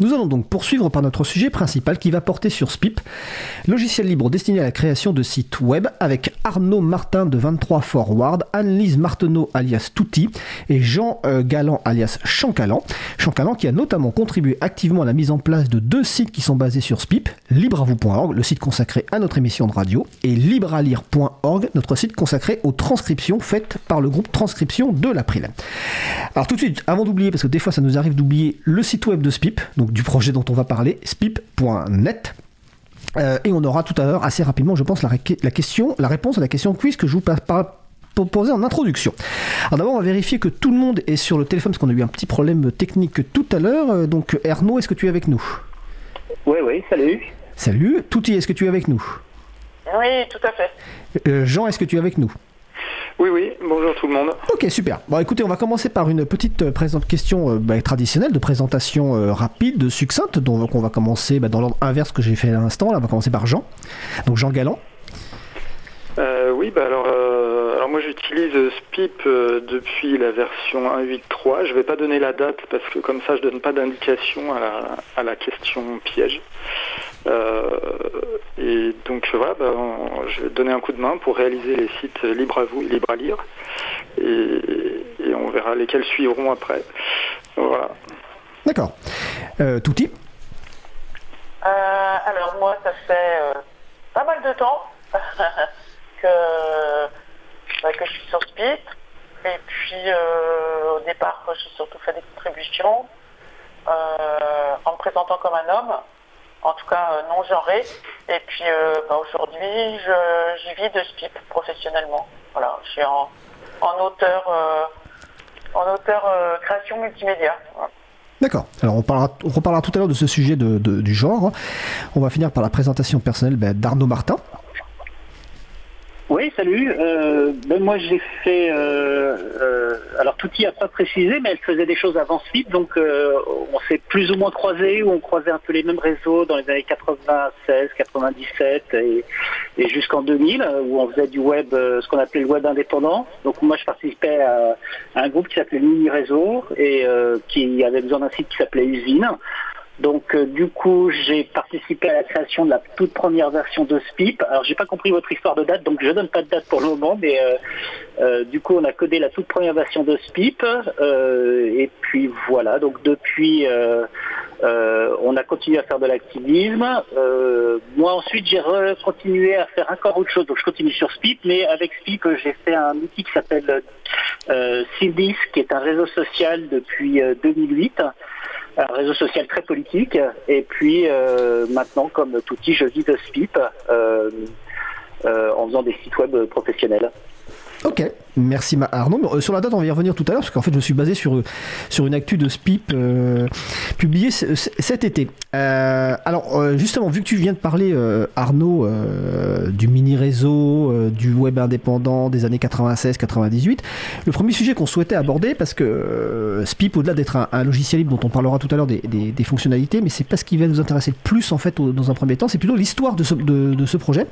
Nous allons donc poursuivre par notre sujet principal qui va porter sur SPIP, logiciel libre destiné à la création de sites web avec Arnaud Martin de 23 Forward, Anne-Lise Marteneau alias Touti et Jean euh, Galland alias Chancalan. Chancalan qui a notamment contribué activement à la mise en place de deux sites qui sont basés sur SPIP, libreavou.org, le site consacré à notre émission de radio, et librealire.org, notre site consacré aux transcriptions faites par le groupe Transcription de l'April. Alors tout de suite, avant d'oublier, parce que des fois ça nous arrive d'oublier le site web de SPIP, donc du projet dont on va parler, spip.net. Euh, et on aura tout à l'heure, assez rapidement, je pense, la, la, question, la réponse à la question quiz que je vous poser en introduction. Alors d'abord, on va vérifier que tout le monde est sur le téléphone, parce qu'on a eu un petit problème technique tout à l'heure. Euh, donc, Ernaud, est-ce que tu es avec nous? Oui, oui, salut. Salut. Touti, est-ce que tu es avec nous? Oui, tout à fait. Euh, Jean, est-ce que tu es avec nous? Oui, oui, bonjour tout le monde. Ok, super. Bon, écoutez, on va commencer par une petite euh, question euh, bah, traditionnelle de présentation euh, rapide, succincte. Donc, on va commencer bah, dans l'ordre inverse que j'ai fait à l'instant. Là, on va commencer par Jean. Donc, Jean Galland. oui, bah alors, alors moi j'utilise SPIP depuis la version 1.8.3. Je ne vais pas donner la date parce que comme ça je donne pas d'indication à la, à la question piège. Euh, et donc voilà, bah, je vais donner un coup de main pour réaliser les sites libres à vous et libres à lire. Et, on verra lesquels suivront après. Voilà. D'accord. Euh, Touti euh, Alors moi, ça fait euh, pas mal de temps que, bah, que je suis sur Spit. Et puis au départ, j'ai surtout fait des contributions en me présentant comme un homme en tout cas euh, non genré. Et puis euh, bah, aujourd'hui, j'y vis de SPIP professionnellement. Voilà, je suis en, auteur, euh, en auteur création multimédia. D'accord. Alors on, parlera, on reparlera tout à l'heure de ce sujet de, du genre. On va finir par la présentation personnelle ben, d'Arnaud Martin. Salut. Euh, ben moi, j'ai fait. Euh, euh, alors, Touti a pas précisé, mais elle faisait des choses avant Spip, donc on s'est plus ou moins croisés, ou on croisait un peu les mêmes réseaux dans les années 96, 97 et, et jusqu'en 2000, où on faisait du web, ce qu'on appelait le web indépendant. Donc, moi, je participais à, à un groupe qui s'appelait Mini Réseau et qui avait besoin d'un site qui s'appelait Usine. Donc euh, du coup, j'ai participé à la création de la toute première version de SPIP. Alors j'ai pas compris votre histoire de date, donc je donne pas de date pour le moment, mais euh, euh, du coup on a codé la toute première version de SPIP. et puis voilà, donc depuis on a continué à faire de l'activisme. moi ensuite j'ai continué à faire encore autre chose, donc je continue sur SPIP, mais avec SPIP j'ai fait un outil qui s'appelle euh, qui est un réseau social depuis 2008 un réseau social très politique. Et puis euh, maintenant, comme tout petit, je vis de SPIP euh, euh, en faisant des sites web professionnels. Ok, merci Arnaud. Euh, sur la date, on va y revenir tout à l'heure, parce qu'en fait, je suis basé sur, sur une actu de SPIP euh, publiée cet été. Euh, alors, justement, vu que tu viens de parler, Arnaud, du mini-réseau, du web indépendant des années 96-98, le premier sujet qu'on souhaitait aborder, parce que SPIP, au-delà d'être un, logiciel libre dont on parlera tout à l'heure des, fonctionnalités, mais c'est pas ce qui va nous intéresser le plus, en fait, dans un premier temps, c'est plutôt l'histoire de ce, de ce projet.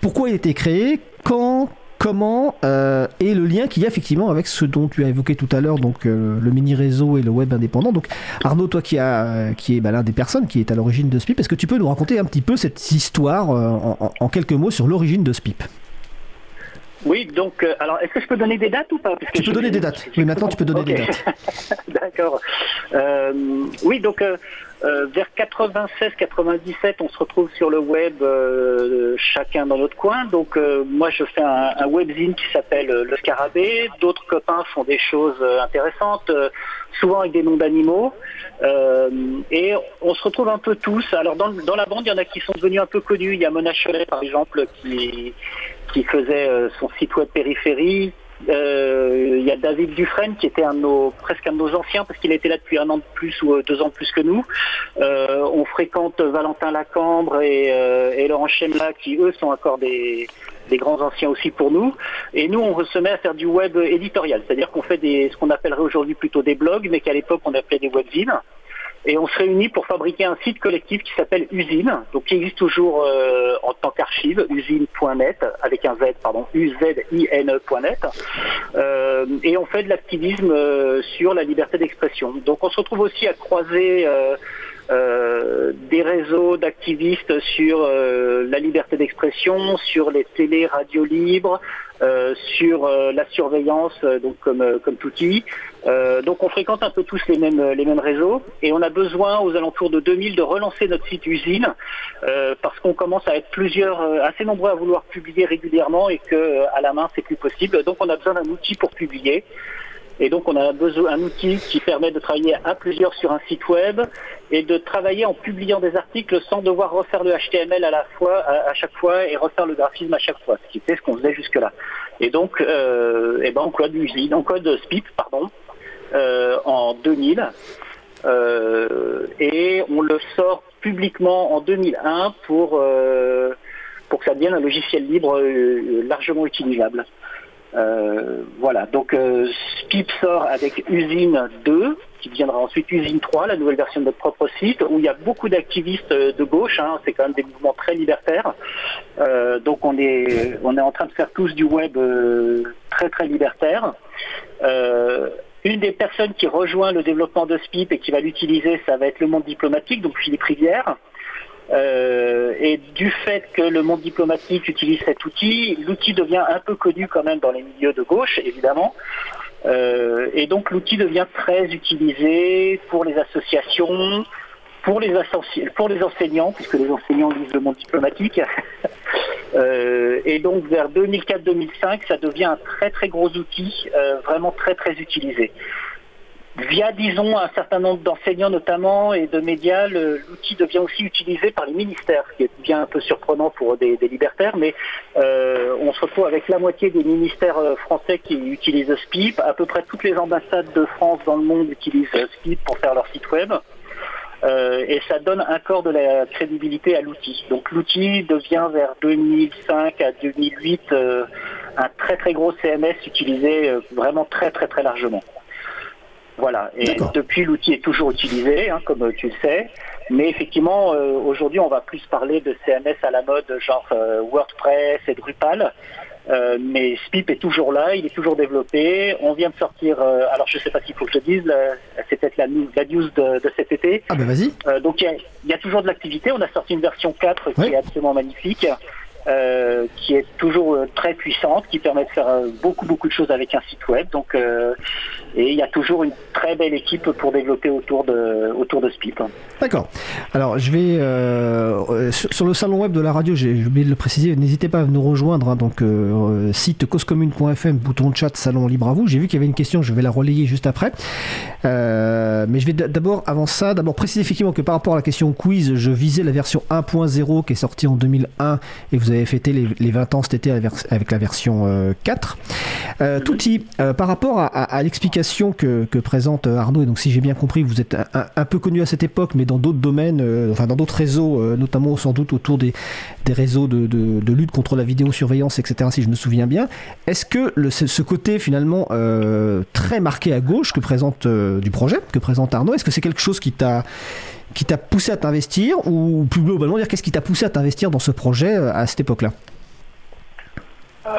Pourquoi il a été créé? Quand? Comment euh, est le lien qu'il y a effectivement avec ce dont tu as évoqué tout à l'heure, donc euh, le mini réseau et le web indépendant. Donc Arnaud, toi qui, a, euh, qui est bah, l'un des personnes qui est à l'origine de SPIP, est-ce que tu peux nous raconter un petit peu cette histoire en, quelques mots sur l'origine de SPIP? Oui, donc, alors, est-ce que je peux donner des dates ou pas? Tu peux donner des dates. Oui, maintenant, tu peux donner des dates. D'accord. oui, donc, euh, vers 96-97, on se retrouve sur le web, euh, chacun dans notre coin. Donc euh, moi, je fais un, un webzine qui s'appelle Le Scarabée. D'autres copains font des choses intéressantes, souvent avec des noms d'animaux. et on se retrouve un peu tous. Alors dans, dans, la bande, il y en a qui sont devenus un peu connus. Il y a Mona Cholet, par exemple, qui, qui faisait son site web périphérie euh, il y a David Dufresne qui était un nos, presque un de nos anciens parce qu'il été là depuis un an de plus ou euh, deux ans de plus que nous. Euh, on fréquente Valentin Lacambre et, Laurent Chemla qui eux sont encore des, grands anciens aussi pour nous. Et nous, on se met à faire du web éditorial, c'est-à-dire qu'on fait ce qu'on appellerait aujourd'hui plutôt des blogs, mais qu'à l'époque on appelait des webzines et on se réunit pour fabriquer un site collectif qui s'appelle Usine, donc qui existe toujours euh, en tant qu'archive, usine.net, avec un Z, pardon, U-Z-I-N-E.net, euh, et on fait de l'activisme euh, sur la liberté d'expression. Donc on se retrouve aussi à croiser des réseaux d'activistes sur la liberté d'expression, sur les télé, radios libres, sur la surveillance, donc comme comme outil. donc on fréquente un peu tous les mêmes les mêmes réseaux et on a besoin aux alentours de 2000 de relancer notre site usine parce qu'on commence à être plusieurs assez nombreux à vouloir publier régulièrement et que à la main c'est plus possible. Donc on a besoin d'un outil pour publier. Et donc on a besoin d'un outil qui permet de travailler à plusieurs sur un site web et de travailler en publiant des articles sans devoir refaire le HTML à la fois à, chaque fois et refaire le graphisme à chaque fois, ce qui était ce qu'on faisait jusque-là. Et donc euh, eh ben on code usine, on code SPIP pardon euh, en 2000 euh, et on le sort publiquement en 2001 pour pour que ça devienne un logiciel libre largement utilisable. Euh, voilà, donc euh, SPIP sort avec Usine 2, qui deviendra ensuite Usine 3, la nouvelle version de notre propre site, où il y a beaucoup d'activistes euh, de gauche, hein, c'est quand même des mouvements très libertaires. donc on est, on est en train de faire tous du web très très libertaire. une des personnes qui rejoint le développement de SPIP et qui va l'utiliser, ça va être le monde diplomatique, donc Philippe Rivière. Euh, et du fait que le monde diplomatique utilise cet outil, l'outil devient un peu connu quand même dans les milieux de gauche, évidemment. Euh, et donc l'outil devient très utilisé pour les associations, pour les, enseignants, puisque les enseignants lisent le monde diplomatique. euh, et donc vers 2004-2005, ça devient un très très gros outil, euh, vraiment très très utilisé via, disons, un certain nombre d'enseignants notamment et de médias, l'outil devient aussi utilisé par les ministères, ce qui est bien un peu surprenant pour des, libertaires, mais euh, on se retrouve avec la moitié des ministères euh, français qui utilisent SPIP, à peu près toutes les ambassades de France dans le monde utilisent SPIP pour faire leur site web. Euh, et ça donne encore de la crédibilité à l'outil. Donc l'outil devient vers 2005 à 2008 un très très gros CMS utilisé vraiment très très très largement. Voilà. Et depuis, l'outil est toujours utilisé, hein, comme tu le sais. Mais effectivement, euh, aujourd'hui, on va plus parler de CMS à la mode, genre euh, WordPress et Drupal. Euh, mais SPIP est toujours là, il est toujours développé. On vient de sortir, alors je ne sais pas s'il faut que je dise, c'est peut-être la, la, news de, cet été. Ah ben vas-y. donc il y, a toujours de l'activité. On a sorti une version 4 qui est absolument magnifique. Euh, qui est toujours euh, très puissante, qui permet de faire euh, beaucoup beaucoup de choses avec un site web. Donc, et il y a toujours une très belle équipe pour développer autour de autour de Spip. D'accord. Alors je vais sur, le salon web de la radio, j'ai oublié de le préciser. N'hésitez pas à nous rejoindre. Hein, donc site causecommune.fm, bouton chat, salon libre à vous. J'ai vu qu'il y avait une question, je vais la relayer juste après. mais je vais d'abord avant ça, d'abord préciser effectivement que par rapport à la question quiz, je visais la version 1.0 qui est sortie en 2001 et vous avez fêté les, 20 ans cet été avec la version 4. Euh, euh, Touti, euh, par rapport à, l'explication que, présente Arnaud, et donc si j'ai bien compris, vous êtes un, peu connu à cette époque, mais dans d'autres domaines, enfin dans d'autres réseaux, notamment sans doute autour des, réseaux de, lutte contre la vidéosurveillance, etc., si je me souviens bien. Est-ce que ce côté finalement très marqué à gauche que présente du projet, que présente Arnaud, est-ce que c'est quelque chose qui t'a qui t'a poussé à t'investir ou plus globalement dire qu'est-ce qui t'a poussé à t'investir dans ce projet euh, à cette époque-là? Euh,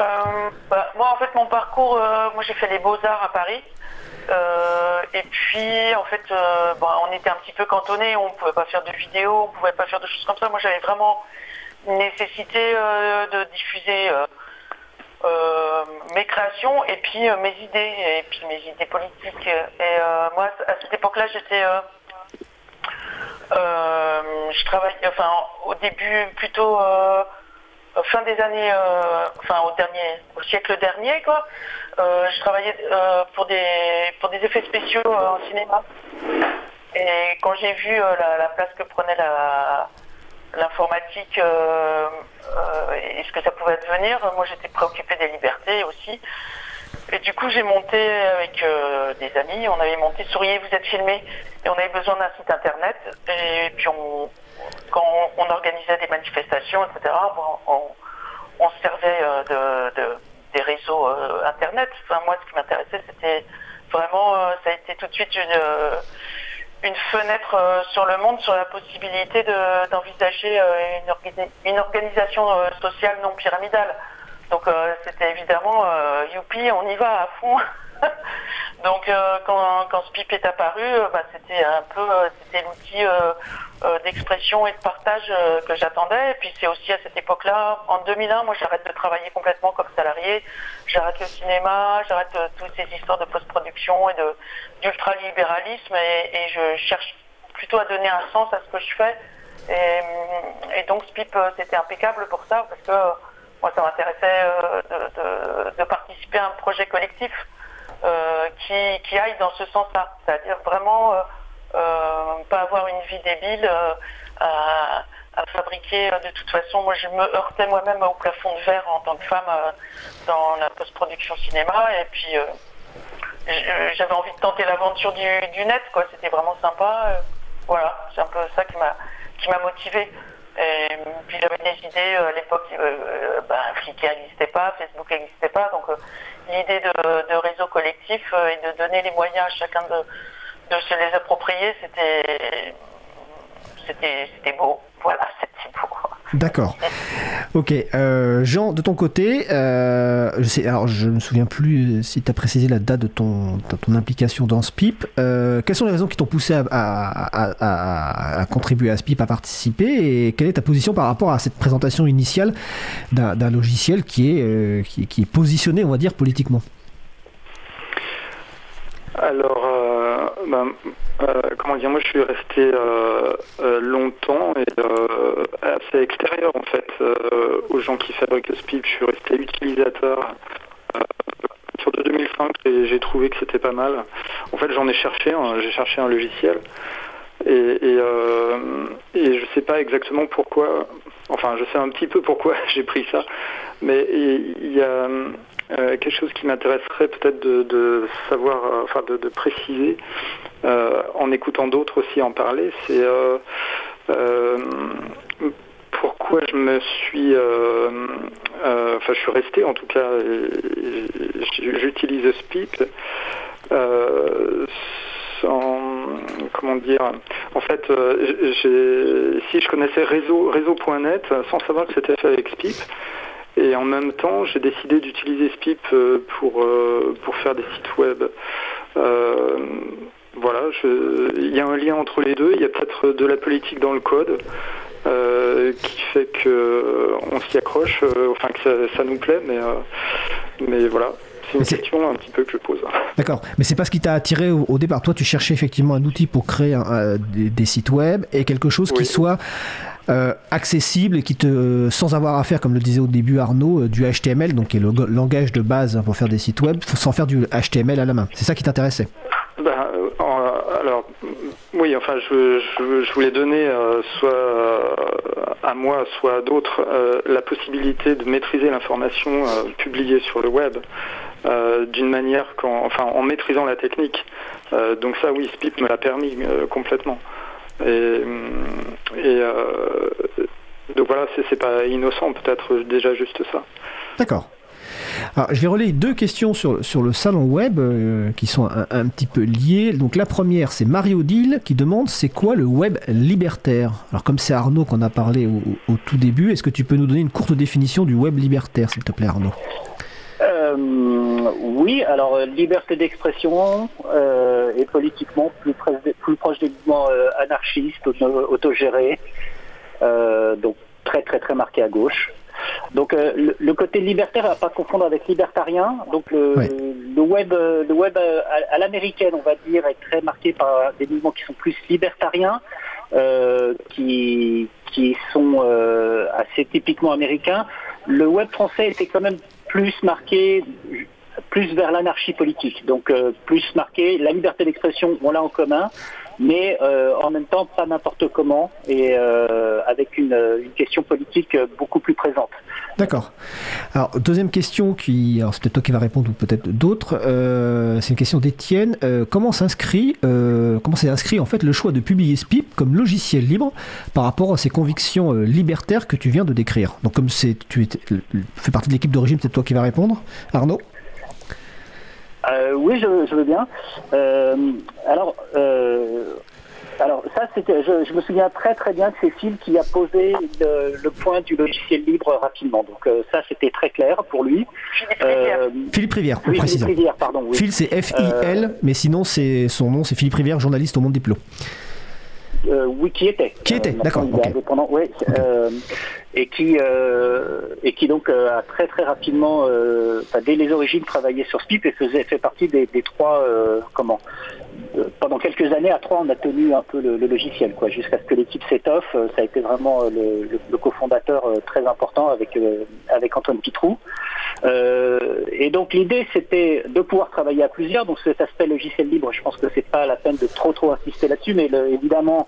bah, Moi en fait mon parcours, euh, moi j'ai fait les beaux-arts à Paris. et puis en fait bah, on était un petit peu cantonné, on ne pouvait pas faire de vidéos, on ne pouvait pas faire de choses comme ça. Moi j'avais vraiment nécessité de diffuser mes créations et puis mes idées et puis mes idées politiques. Et moi à cette époque-là j'étais je travaille, enfin, au début, plutôt euh, fin des années, euh, enfin, au dernier, au siècle dernier, quoi. je travaillais pour des pour des effets spéciaux en cinéma. Et quand j'ai vu la, place que prenait l'informatique et ce que ça pouvait devenir, moi j'étais préoccupée des libertés aussi. Et du coup, j'ai monté avec euh, des amis, on avait monté Souriez, vous êtes filmé, et on avait besoin d'un site internet. Et puis, on, quand on, organisait des manifestations, etc., on, se servait euh, de, des réseaux euh, internet. Enfin, moi, ce qui m'intéressait, c'était vraiment, ça a été tout de suite une, une fenêtre sur le monde, sur la possibilité d'envisager une, une, organisation sociale non pyramidale. Donc euh, c'était évidemment euh, youpi, on y va à fond. Donc quand, quand Spip est apparu, bah, c'était un peu l'outil d'expression et de partage que j'attendais. Et puis c'est aussi à cette époque-là, en 2001, moi j'arrête de travailler complètement comme salarié, j'arrête le cinéma, j'arrête toutes ces histoires de post-production et d'ultralibéralisme et, et je cherche plutôt à donner un sens à ce que je fais. Et, donc Spip, c'était impeccable pour ça, parce que moi, ça m'intéressait de, de, participer à un projet collectif euh, qui, qui, aille dans ce sens-là. C'est-à-dire vraiment euh, euh, pas avoir une vie débile à, fabriquer. De toute façon, moi, je me heurtais moi-même au plafond de verre en tant que femme dans la post-production cinéma. Et puis, j'avais envie de tenter l'aventure du, net, quoi. C'était vraiment sympa. voilà, c'est un peu ça qui m'a qui m'a motivé. Et puis j'avais des idées à l'époque, euh, ben, Flickr n'existait pas, Facebook n'existait pas, donc l'idée de, réseau collectif et de donner les moyens à chacun de, de se les approprier, c'était c'était beau. Voilà, c'était beau. D'accord. Ok. Euh, Jean, de ton côté, euh, je je me souviens plus si tu as précisé la date de ton, implication dans SPIP. Euh, quelles sont les raisons qui t'ont poussé à, contribuer à SPIP, à participer Et quelle est ta position par rapport à cette présentation initiale d'un logiciel qui est, qui, est positionné, on va dire, politiquement? Alors, ben, euh, comment dire, moi je suis resté euh, euh, longtemps et assez extérieur en fait aux gens qui fabriquent le SPIP. Je suis resté utilisateur sur de 2005 et j'ai trouvé que c'était pas mal. En fait, j'en ai cherché, j'ai cherché un logiciel et, et, et je sais pas exactement pourquoi. Enfin, je sais un petit peu pourquoi j'ai pris ça, mais il y a euh, quelque chose qui m'intéresserait peut-être de, savoir, euh, enfin de, préciser, euh, en écoutant d'autres aussi en parler, c'est pourquoi je me suis, enfin je suis resté en tout cas, j'utilise SPIP sans, comment dire, en fait, si je connaissais réseau, réseau.net sans savoir que c'était fait avec SPIP, et en même temps, j'ai décidé d'utiliser Spip euh, pour, euh, pour faire des sites web. Euh, voilà, il y a un lien entre les deux. Il y a peut-être de la politique dans le code qui fait qu'on s'y accroche, enfin que ça, nous plaît, mais, mais voilà. C'est une question un petit peu que je pose. D'accord, mais c'est pas ce qui t'a attiré au, départ. Toi, tu cherchais effectivement un outil pour créer des, sites web et quelque chose qui soit euh, accessible et qui te, sans avoir à faire, comme le disait au début Arnaud, euh, du HTML, donc qui est le langage de base pour faire des sites web, sans faire du HTML à la main. C'est ça qui t'intéressait? Ben, euh, alors, oui, enfin, je, voulais donner soit à moi, soit à d'autres la possibilité de maîtriser l'information publiée sur le web d'une manière, enfin, en maîtrisant la technique. donc ça, oui, Spip me l'a permis complètement. Et, euh, donc voilà, c'est pas innocent, peut-être déjà juste ça. D'accord. Alors, je vais relayer deux questions sur, sur le salon web euh, qui sont un, petit peu liées. Donc, la première, c'est Marie-Odile qui demande c'est quoi le web libertaire? Alors, comme c'est Arnaud qu'on a parlé au tout début, est-ce que tu peux nous donner une courte définition du web libertaire, s'il te plaît, Arnaud? Euh, oui, alors euh, liberté d'expression euh, et politiquement plus, plus proche des mouvements anarchistes, autogérés, donc très très très marqué à gauche. Donc le, côté libertaire à pas confondre avec libertarien. Donc le, web, le web à, l'américaine, on va dire, est très marqué par des mouvements qui sont plus libertariens, qui qui sont assez typiquement américains. Le web français était quand même plus marqué plus vers l'anarchie politique. Donc euh, plus marqué, la liberté d'expression, on l'a en commun, mais euh, en même temps pas n'importe comment et euh, avec une, question politique beaucoup plus présente. D'accord. Alors deuxième question qui, alors c'est peut-être toi qui va répondre ou peut-être d'autres. c'est une question d'Étienne. comment s'inscrit, comment s'est inscrit en fait le choix de publier SPIP comme logiciel libre par rapport à ces convictions libertaires que tu viens de décrire? Donc comme c'est, tu fais partie de l'équipe d'origine, c'est toi qui va répondre. Arnaud? Euh, oui, je, veux bien. Euh, alors, euh, Alors ça, c'était, je, me souviens très très bien de Cécile qui a posé le, point du logiciel libre rapidement. Donc euh, ça, c'était très clair pour lui. Philippe Rivière, oui, Philippe Rivière, pardon. Oui. Phil, c'est F-I-L, mais sinon, c'est son nom, c'est Philippe Rivière, journaliste au Monde Diplo. Euh, oui, qui était. Qui était, d'accord. Oui, et qui euh, et qui donc euh, a très très rapidement, euh, dès les origines, travaillé sur SPIP et faisait fait partie des, des trois comment pendant quelques années à trois on a tenu un peu le, logiciel quoi jusqu'à ce que l'équipe s'étoffe. Ça a été vraiment le, le, cofondateur très important avec avec Antoine Pitrou. Et donc l'idée c'était de pouvoir travailler à plusieurs. Donc cet aspect logiciel libre je pense que c'est pas la peine de trop trop insister là-dessus mais évidemment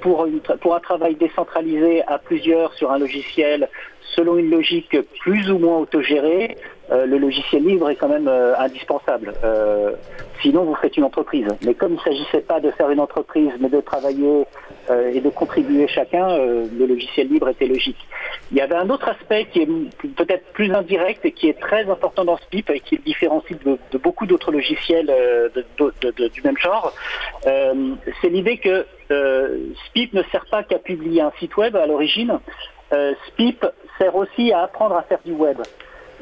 pour, une, pour un travail décentralisé à plusieurs sur un logiciel selon une logique plus ou moins autogérée, euh, le logiciel libre est quand même euh, indispensable. Euh, sinon, vous faites une entreprise. Mais comme il ne s'agissait pas de faire une entreprise, mais de travailler et de contribuer chacun, le logiciel libre était logique. Il y avait un autre aspect qui est peut-être plus indirect et qui est très important dans SPIP et qui le différencie de, beaucoup d'autres logiciels du même genre. C'est l'idée que SPIP ne sert pas qu'à publier un site web à l'origine, euh, SPIP sert aussi à apprendre à faire du web.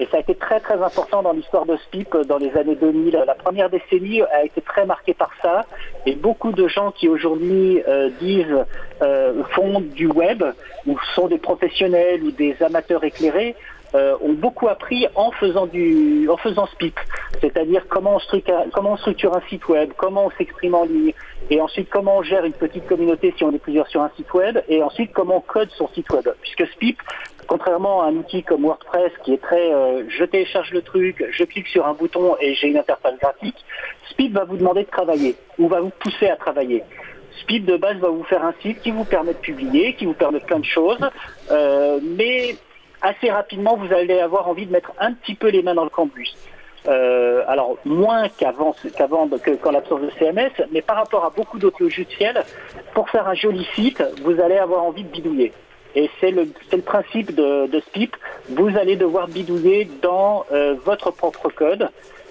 Et ça a été très très important dans l'histoire de SPIP dans les années 2000. La première décennie a été très marquée par ça. Et beaucoup de gens qui aujourd'hui euh, disent euh, font du web, ou sont des professionnels ou des amateurs éclairés, euh, ont beaucoup appris en faisant du, en faisant SPIP, c'est-à-dire comment on structure, un site web, comment on s'exprime en ligne, et ensuite comment on gère une petite communauté si on est plusieurs sur un site web, et ensuite comment on code son site web, puisque SPIP, contrairement à un outil comme WordPress qui est très, euh, je télécharge le truc, je clique sur un bouton et j'ai une interface graphique, SPIP va vous demander de travailler ou va vous pousser à travailler. SPIP de base va vous faire un site qui vous permet de publier, qui vous permet plein de choses, euh, mais assez rapidement, vous allez avoir envie de mettre un petit peu les mains dans le cambus. Euh, alors moins qu'avant, qu'avant que, quand l'absence de CMS, mais par rapport à beaucoup d'autres logiciels, pour faire un joli site, vous allez avoir envie de bidouiller. Et c'est le, le, principe de, de, SPIP. Vous allez devoir bidouiller dans euh, votre propre code.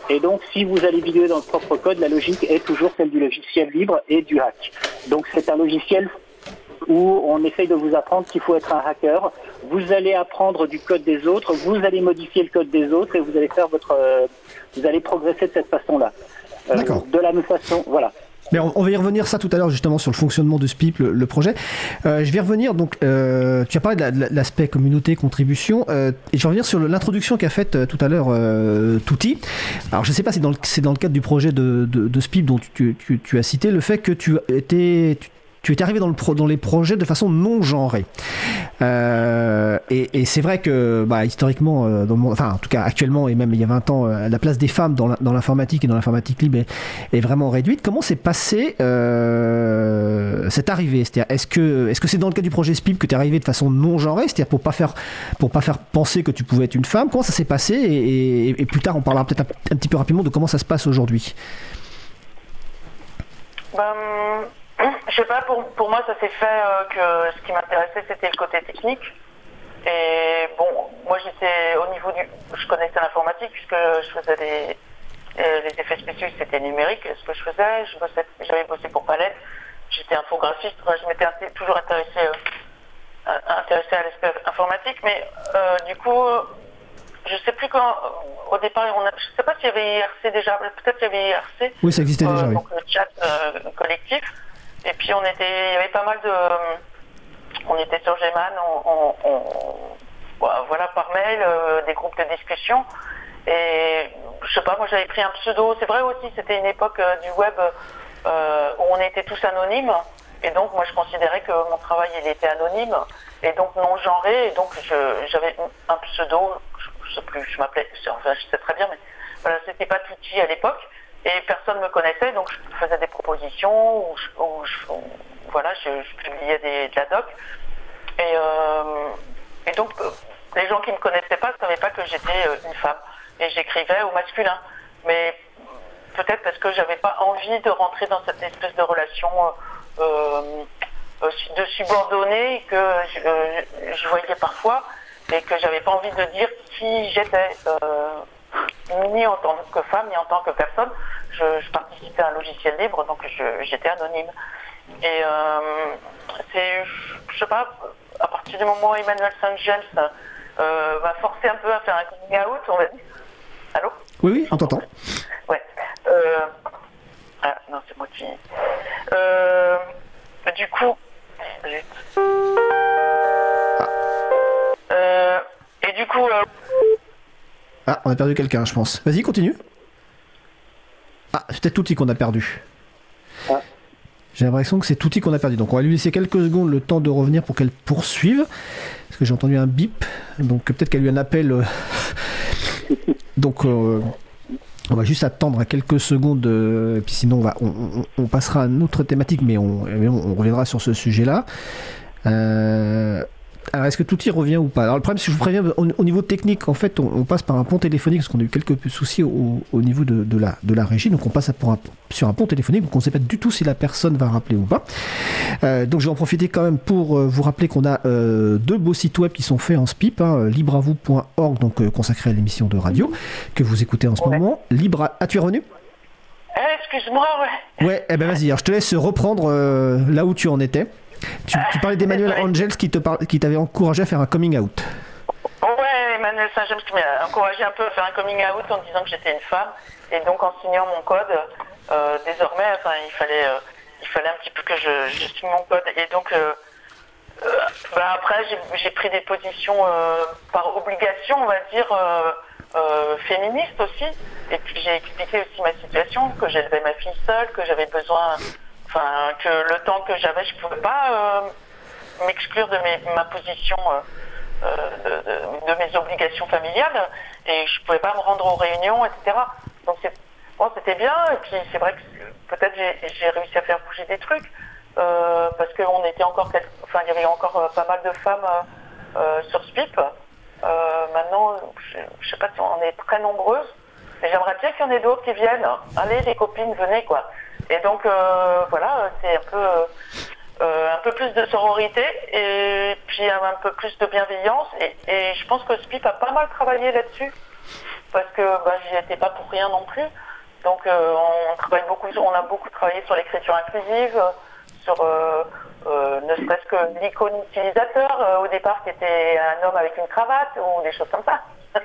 Et donc, si vous allez bidouiller dans votre propre code, la logique est toujours celle du logiciel libre et du hack. Donc, c'est un logiciel où on essaye de vous apprendre qu'il faut être un hacker. Vous allez apprendre du code des autres, vous allez modifier le code des autres et vous allez faire votre, euh, vous allez progresser de cette façon-là. Euh, de la même façon, voilà. Mais on, va y revenir ça tout à l'heure justement sur le fonctionnement de SPIP, le, projet. Euh, je vais revenir donc. Euh, tu as parlé de l'aspect communauté, contribution, et je vais revenir sur l'introduction qu'a faite tout à l'heure Touti. Alors je ne sais pas si c'est dans, le cadre du projet de, de, SPIP dont tu, tu, as cité le fait que tu étais, tu es arrivé dans, le dans les projets de façon non genrée. Euh, et, c'est vrai que bah, historiquement, euh, enfin en tout cas actuellement et même il y a 20 ans, euh, la place des femmes dans l'informatique et dans l'informatique libre est, vraiment réduite. Comment s'est passé cette arrivée? C'est-à-dire est-ce que c'est dans le cas du projet SPIP que tu es arrivé de façon non genrée, c'est-à-dire pour pas pas faire penser que tu pouvais être une femme? Comment ça s'est passé? Et, plus tard on parlera peut-être un, petit peu rapidement de comment ça se passe aujourd'hui. Ben, je sais pas, pour, pour moi, ça s'est fait euh, que ce qui m'intéressait, c'était le côté technique. Et bon, moi, j'étais au niveau du. Je connaissais l'informatique puisque je faisais des. Euh, les effets spéciaux, c'était numérique, ce que je faisais. J'avais bossé pour Palette. J'étais infographiste. je m'étais toujours intéressé, euh, intéressé à l'aspect informatique. Mais du coup, je sais plus quand. Au départ, on a, je sais pas s'il y avait IRC déjà. Peut-être qu'il y avait IRC. Oui, ça existait déjà. Donc, le chat collectif. Et puis on était, il y avait pas mal de, on était sur Gman, on, voilà par mail, euh, des groupes de discussion. Et je sais pas, moi j'avais pris un pseudo. C'est vrai aussi, c'était une époque euh, du web euh, où on était tous anonymes. Et donc moi je considérais que mon travail il était anonyme et donc non genré. Et donc j'avais un pseudo, je, sais plus, je m'appelais, enfin je sais très bien, mais voilà, c'était pas Touti à l'époque. Et personne ne me connaissait, donc je faisais des propositions, ou, voilà, je, publiais des, de la doc. Et, euh, donc, euh, les gens qui ne me connaissaient pas ne savaient pas que j'étais euh, une femme. Et j'écrivais au masculin. Mais peut-être parce que j'avais pas envie de rentrer dans cette espèce de relation de subordonnée que je, voyais parfois et que j'avais pas envie de dire qui j'étais ni en tant que femme, ni en tant que personne. Je, participais à un logiciel libre, donc j'étais anonyme. Et c'est, je sais pas, à partir du moment où Emmanuel Saint-James va forcer un peu à faire un coming out, on va dire. Allô? Oui, oui, on t'entend. Ouais. Ah, non, c'est moi qui. du coup. Ah. et du coup. Ah, on a perdu quelqu'un, je pense. Vas-y, continue. Ah, c'est peut-être Touti qu'on a perdu. Ah. J'ai l'impression que c'est Touti qu'on a perdu. Donc on va lui laisser quelques secondes le temps de revenir pour qu'elle poursuive. Parce que j'ai entendu un bip. Donc peut-être qu'elle lui un appel. Euh. Donc euh, on va juste attendre quelques secondes. Euh, et puis sinon on, va, on, passera à une autre thématique. Mais on, on reviendra sur ce sujet-là. Euh, alors, est-ce que tout y revient ou pas? Alors, le problème, si je vous préviens, au, niveau technique, en fait, on, passe par un pont téléphonique parce qu'on a eu quelques soucis au, niveau de, la, de la régie. Donc, on passe sur un pont téléphonique. Donc, on ne sait pas du tout si la personne va rappeler ou pas. Euh, donc, je vais en profiter quand même pour euh, vous rappeler qu'on a euh, deux beaux sites web qui sont faits en SPIP. Hein, libreavou.org, donc consacré à l'émission de radio que vous écoutez en ce moment. Libre. Ah, tu es revenu Excuse-moi, ouais. Ouais, eh ben vas-y, alors je te laisse reprendre là où tu en étais. Tu, parlais d'Emmanuel Angels qui qui t'avait encouragé à faire un coming out. Ouais, Emmanuel Saint-James qui m'a encouragé un peu à faire un coming out en disant que j'étais une femme. Et donc en signant mon code, euh, désormais, enfin, il fallait, euh, il fallait un petit peu que je, je signe mon code. Et donc, euh, bah, après, j'ai pris des positions par obligation, on va dire, féministes aussi. Et puis j'ai expliqué aussi ma situation, que j'élevais ma fille seule, que j'avais besoin Enfin, que le temps que j'avais, je pouvais pas euh, m'exclure de ma position, euh, euh, de, mes obligations familiales, et je pouvais pas me rendre aux réunions, etc. Donc c'était bien, et puis c'est vrai que peut-être j'ai réussi à faire bouger des trucs, parce qu'on était encore, enfin il y avait encore pas mal de femmes sur SPIP. maintenant, je ne sais pas si on est très nombreuses, mais j'aimerais bien qu'il y en ait d'autres qui viennent. Allez les copines, venez quoi. Et donc, euh, voilà, c'est un peu, euh, un peu plus de sororité et puis un, peu plus de bienveillance. Et, je pense que SPIP a pas mal travaillé là-dessus parce que bah, j'y étais pas pour rien non plus. Donc, euh, on travaille beaucoup, on a beaucoup travaillé sur l'écriture inclusive, sur ne serait-ce que l'icône utilisateur au départ qui était un homme avec une cravate ou des choses comme ça.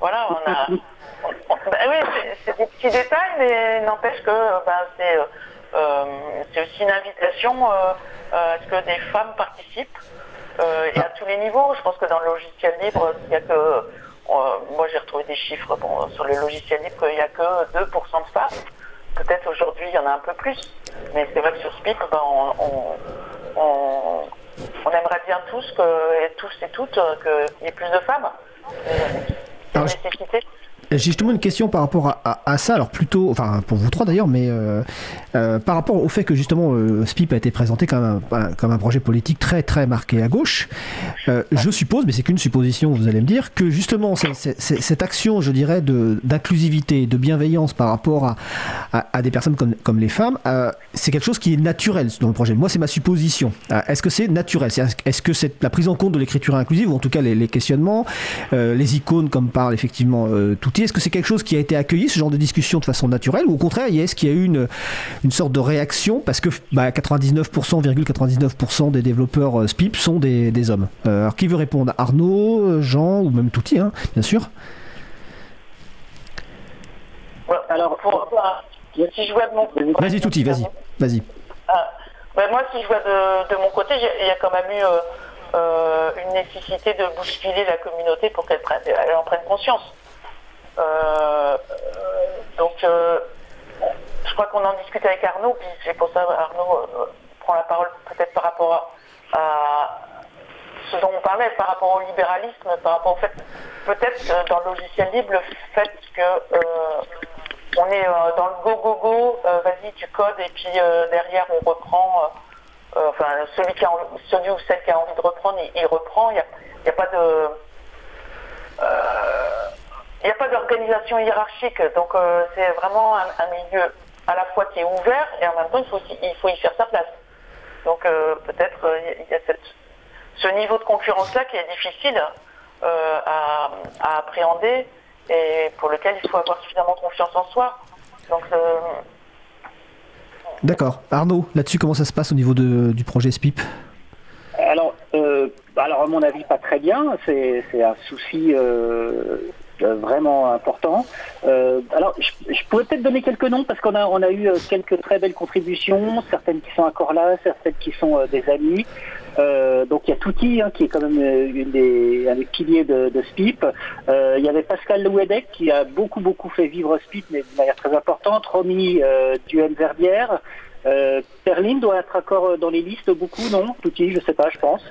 voilà, on a. Bah oui, c'est des petits détails, mais n'empêche que bah, c'est euh, aussi une invitation euh, à ce que des femmes participent euh, et à tous les niveaux. Je pense que dans le logiciel libre, il n'y a que. moi, j'ai retrouvé des chiffres bon, sur le logiciel libre, il n'y a que 2% de femmes. Peut-être aujourd'hui, il y en a un peu plus. Mais c'est vrai que sur Speak, ben, on, on, aimerait bien tous, que, et tous et toutes qu'il y ait plus de femmes. C'est une nécessité. J'ai justement une question par rapport à, ça, alors plutôt, enfin pour vous trois d'ailleurs, mais euh, euh, par rapport au fait que justement euh, SPIP a été présenté comme un, comme un projet politique très très marqué à gauche, je suppose, mais c'est qu'une supposition, vous allez me dire, que justement cette action, je dirais, d'inclusivité, de, bienveillance par rapport à, à, des personnes comme, comme les femmes, c'est quelque chose qui est naturel dans le projet. Moi, c'est ma supposition. Est-ce que c'est naturel? Est-ce que c'est la prise en compte de l'écriture inclusive, ou en tout cas les, les questionnements, les icônes comme parle effectivement tout est-ce que c'est quelque chose qui a été accueilli, ce genre de discussion, de façon naturelle, ou au contraire, est-ce qu'il y a eu une, une sorte de réaction? Parce que 99%, bah, 99% des développeurs euh, SPIP sont des, hommes euh, Alors, qui veut répondre? Arnaud, Jean ou même Touti, hein, bien sûr Alors, pour, si je vois de mon côté. Vas-y, Touti, vas-y. vas-y. Ah, bah, moi, si je vois de, mon côté, il y a quand même eu. Euh, une nécessité de bousculer la communauté pour qu'elle en prenne conscience. Euh, donc, euh, je crois qu'on en discute avec Arnaud, puis c'est pour ça Arnaud euh, prend la parole peut-être par rapport à, ce dont on parlait, par rapport au libéralisme, par rapport au fait, peut-être dans le logiciel libre, le fait que on est dans le go go go, vas-y tu codes et puis derrière on reprend, enfin celui, qui celui ou celle qui a envie de reprendre, il, reprend, il n'y a, pas de il n'y a pas d'organisation hiérarchique, donc euh, c'est vraiment un, milieu à la fois qui est ouvert et en même temps il faut, il faut y faire sa place. Donc euh, peut-être euh, il y a cette, ce niveau de concurrence-là qui est difficile à, appréhender et pour lequel il faut avoir suffisamment confiance en soi. Donc D'accord. Arnaud, là-dessus, comment ça se passe au niveau de, du projet SPIP Alors, alors, à mon avis, pas très bien. C'est un souci euh, vraiment important. Euh, alors, je, pourrais peut-être donner quelques noms parce qu'on a, on a eu euh, quelques très belles contributions, certaines qui sont encore là, certaines qui sont des amis. donc il y a Touti hein, qui est quand même une des, un des piliers de, de SPIP. il y avait Pascal Louedec qui a beaucoup beaucoup fait vivre SPIP mais de manière très importante. Romy Duhem-Verbière. Euh, Perline doit être encore dans les listes, beaucoup, non? Touti, je sais pas, je pense.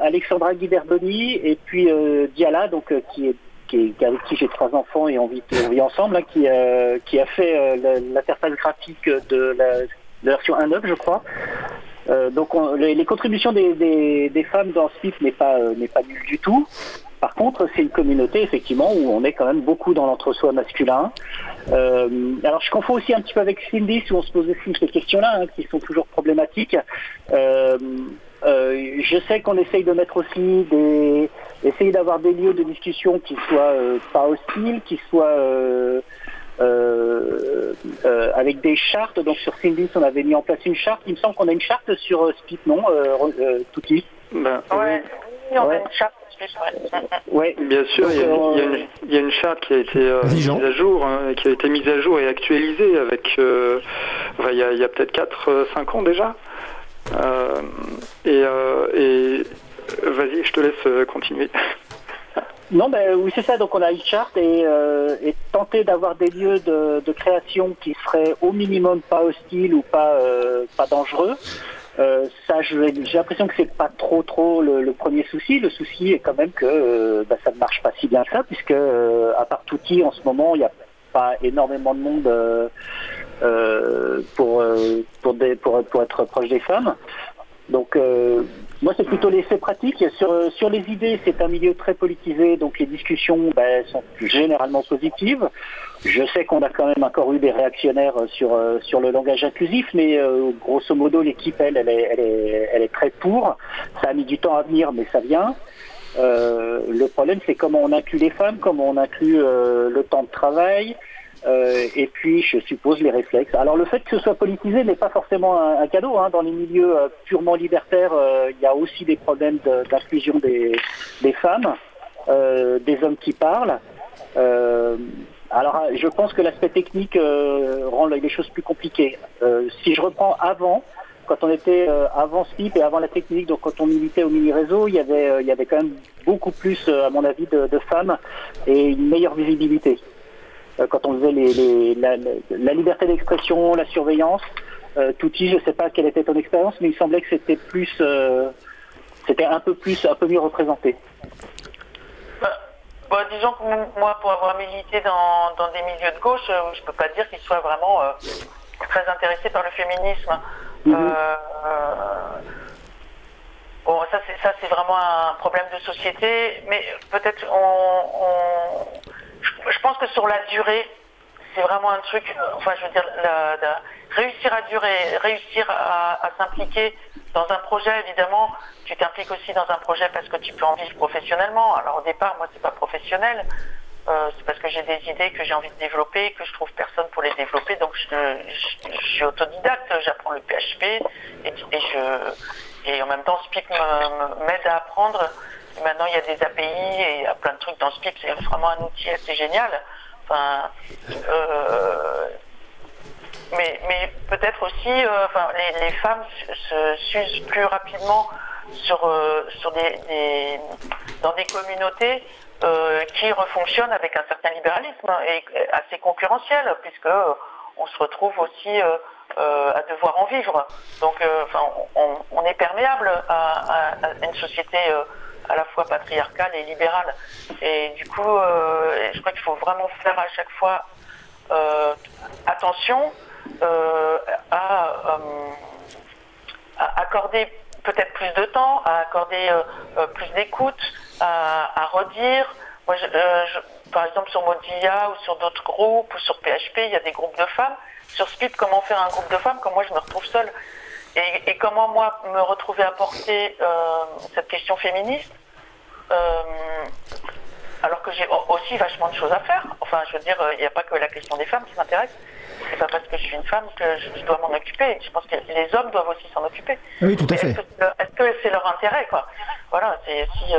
Alexandra Guiderboni et puis Diala, donc qui est qui avec qui j'ai trois enfants et on vit, ensemble, hein, qui, euh, qui a fait euh, l'interface graphique de la, version 1.9, je crois. Euh, donc les, contributions des, des, femmes dans SPIF n'est pas n'est pas nulle du tout. Par contre, c'est une communauté effectivement où on est quand même beaucoup dans l'entre-soi masculin. alors je confonds aussi un petit peu avec Cindy où on se pose aussi ces questions-là hein, qui sont toujours problématiques. je sais qu'on essaye de mettre aussi des essayer d'avoir des lieux de discussion qui soient euh, pas hostiles, qui soient euh, euh, avec des chartes. Donc sur Sindis, on avait mis en place une charte. Il me semble qu'on a une charte sur Spit, non Touti ben, ouais. Oui, on a une charte. Oui, bien sûr, il, y a, une, charte qui a été mise à jour, hein, qui a été mise à jour et actualisée avec, il y a, peut-être 4-5 ans déjà. et, et Vas-y, je te laisse euh, continuer. Non, ben oui, c'est ça. Donc, on a une charte et, euh, tenter d'avoir des lieux de, création qui seraient au minimum pas hostiles ou pas euh, pas dangereux. ça, j'ai l'impression que c'est pas trop trop le, premier souci. Le souci est quand même que ben, ça ne marche pas si bien que ça, puisque à part Touti, en ce moment, il n'y a pas énormément de monde pour pour, pour pour être proche des femmes. Donc moi, c'est plutôt l'effet pratique. Sur, sur les idées, c'est un milieu très politisé, donc les discussions ben, sont généralement positives. Je sais qu'on a quand même encore eu des réactionnaires sur, sur le langage inclusif, mais euh, grosso modo, l'équipe, elle, elle est, elle, est, elle est très pour. Ça a mis du temps à venir, mais ça vient. Euh, le problème, c'est comment on inclut les femmes, comment on inclut euh, le temps de travail, euh, et puis, je suppose, les réflexes. Alors, le fait que ce soit politisé n'est pas forcément un, cadeau. Hein. Dans les milieux euh, purement libertaires, euh, il y a aussi des problèmes d'inclusion des, femmes, des hommes qui parlent. alors, je pense que l'aspect technique rend les choses plus compliquées. si je reprends avant, quand on était avant SPIP et avant la technique, donc quand on militait au mini-réseau, il y avait, il y avait quand même beaucoup plus, à mon avis, de femmes et une meilleure visibilité. Euh, quand on faisait les, la, liberté d'expression, la surveillance. Euh, Touti, je ne sais pas quelle était ton expérience, mais il semblait que c'était plus, euh, c'était un peu plus, un peu mieux représenté. Bah, bah, disons que moi, pour avoir milité dans, dans des milieux de gauche, je ne peux pas dire qu'ils soient vraiment très intéressés par le féminisme. Mhm. Bon, ça c'est ça c'est vraiment un problème de société, mais peut-être on, je pense que sur la durée, c'est vraiment un truc, enfin je veux dire, réussir à durer, réussir à, s'impliquer dans un projet, évidemment, tu t'impliques aussi dans un projet parce que tu peux en vivre professionnellement. Alors au départ, moi c'est pas professionnel, euh, c'est parce que j'ai des idées que j'ai envie de développer, que je trouve personne pour les développer, donc je, suis autodidacte, j'apprends le PHP et, je, et en même temps Speak m'aide à apprendre maintenant, il y a des API et il y a plein de trucs dans Speak. C'est vraiment un outil assez génial. Enfin, euh, mais, mais peut-être aussi, euh, enfin, les, femmes se s'usent plus rapidement sur, euh, sur des, dans des communautés qui refonctionnent avec un certain libéralisme et assez concurrentiel, puisque on se retrouve aussi à devoir en vivre. Donc, enfin, on, est perméable à une société à la fois patriarcale et libérale. Et du coup, euh, je crois qu'il faut vraiment faire à chaque fois euh, attention euh, à, accorder peut-être plus de temps, à accorder plus d'écoute, à, redire. Moi, par exemple, sur Mozilla ou sur d'autres groupes ou sur PHP, il y a des groupes de femmes. Sur Speed, comment faire un groupe de femmes Comme moi, je me retrouve seule? Et, comment moi me retrouver à porter cette question féministe euh, alors que j'ai aussi vachement de choses à faire. Enfin, je veux dire, il n'y a pas que la question des femmes qui m'intéresse. C'est pas parce que je suis une femme que je, dois m'en occuper. Je pense que les hommes doivent aussi s'en occuper. Oui, tout à fait. Est-ce que c'est leur intérêt, quoi? Voilà, c'est si.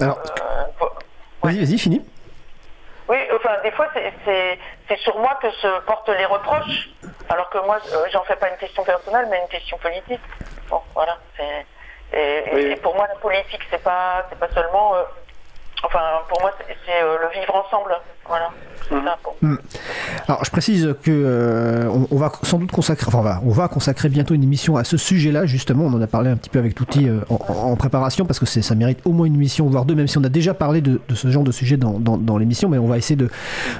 alors. Vas-y, vas-y, fini. Oui, enfin, des fois, c'est sur moi que se portent les reproches, alors que moi, j'en fais pas une question personnelle, mais une question politique. Bon, voilà. Et, et, pour moi, la politique, c'est pas, pas seulement. Euh, enfin, pour moi, c'est euh, le vivre ensemble. Voilà. Hmm. Alors, je précise que euh, on, va sans doute consacrer, enfin, on va, on va consacrer bientôt une émission à ce sujet-là. Justement, on en a parlé un petit peu avec Touti euh, en, préparation parce que ça mérite au moins une émission, voire deux, même si on a déjà parlé de, ce genre de sujet dans, dans, l'émission. Mais on va essayer de,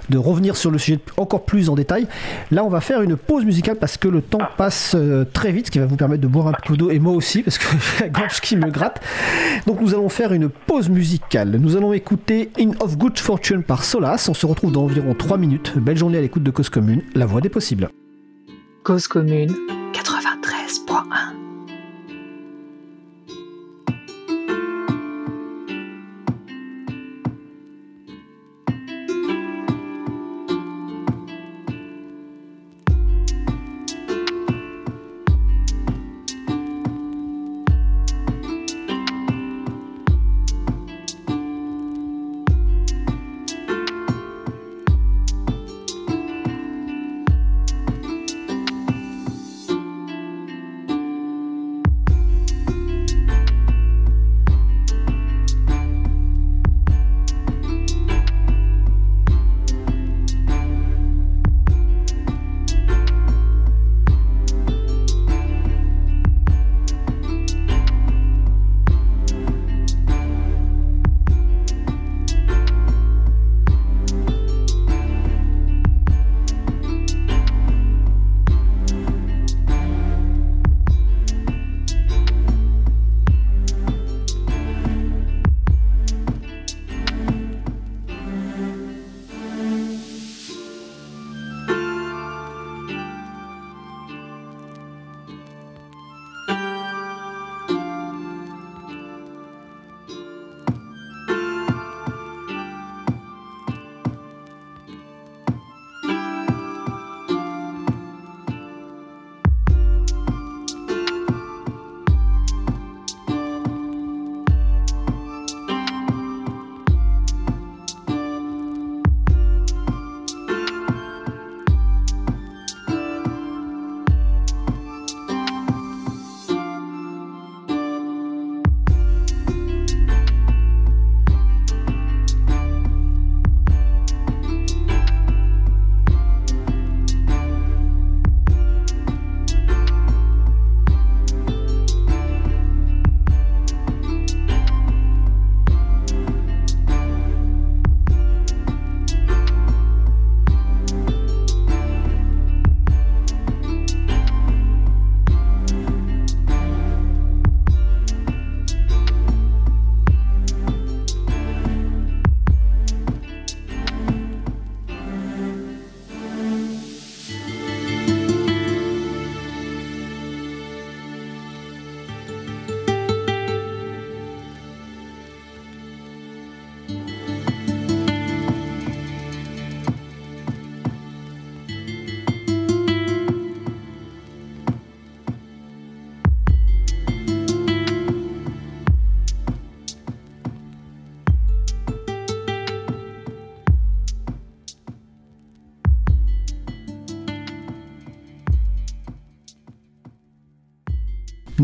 de, revenir sur le sujet encore plus en détail. Là, on va faire une pause musicale parce que le temps passe euh, très vite, ce qui va vous permettre de boire un peu d'eau et moi aussi parce que j'ai la gorge qui me gratte. Donc, nous allons faire une pause musicale. Nous allons écouter In of Good Fortune par Solas. On se retrouve dans environ 3 minutes. Belle journée à l'écoute de Cause Commune, la voix des possibles. Cause Commune 93.1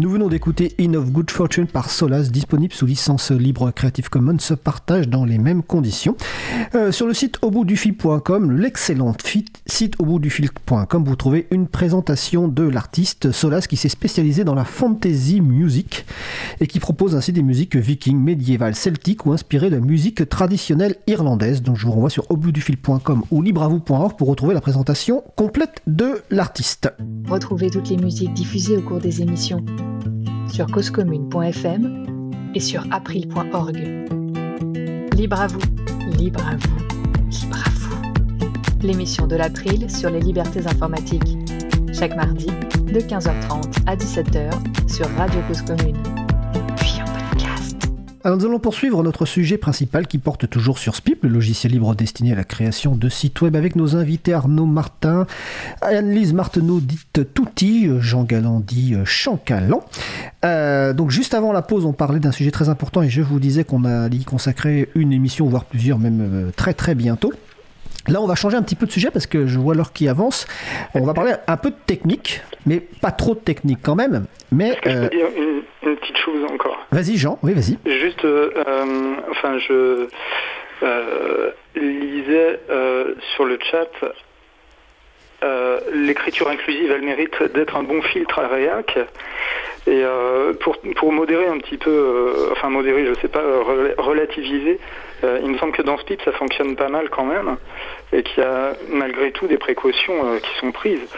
Nous venons d'écouter In of Good Fortune par Solas, disponible sous licence libre Creative Commons, se partage dans les mêmes conditions. Euh, sur le site fil.com, l'excellent site fil.com, vous trouvez une présentation de l'artiste Solas qui s'est spécialisé dans la fantasy music et qui propose ainsi des musiques vikings, médiévales, celtiques ou inspirées de musique traditionnelle irlandaise. Donc je vous renvoie sur fil.com ou libravou.org pour retrouver la présentation complète de l'artiste. Retrouvez toutes les musiques diffusées au cours des émissions sur causecommune.fm et sur april.org. Libre à vous, libre à vous, libre à vous. L'émission de l'April sur les libertés informatiques. Chaque mardi de 15h30 à 17h sur Radio Cause Commune. Alors nous allons poursuivre notre sujet principal qui porte toujours sur SPIP, le logiciel libre destiné à la création de sites web avec nos invités Arnaud Martin, Anne-Lise Marteneau dite Touti, Jean Galland dit Chancalan. Euh, donc juste avant la pause, on parlait d'un sujet très important et je vous disais qu'on allait y consacrer une émission, voire plusieurs, même euh, très très bientôt. Là, on va changer un petit peu de sujet parce que je vois l'heure qui avance. On va parler un peu de technique, mais pas trop de technique quand même. Mais que je peux dire une, une petite chose encore? Vas-y, Jean. Oui, vas-y. Juste, euh, euh, enfin, je euh, lisais euh, sur le chat, euh, l'écriture inclusive, elle mérite d'être un bon filtre à React. Et euh, pour, pour modérer un petit peu, euh, enfin modérer, je sais pas, euh, rela- relativiser, euh, il me semble que dans Speed ça fonctionne pas mal quand même, et qu'il y a malgré tout des précautions euh, qui sont prises.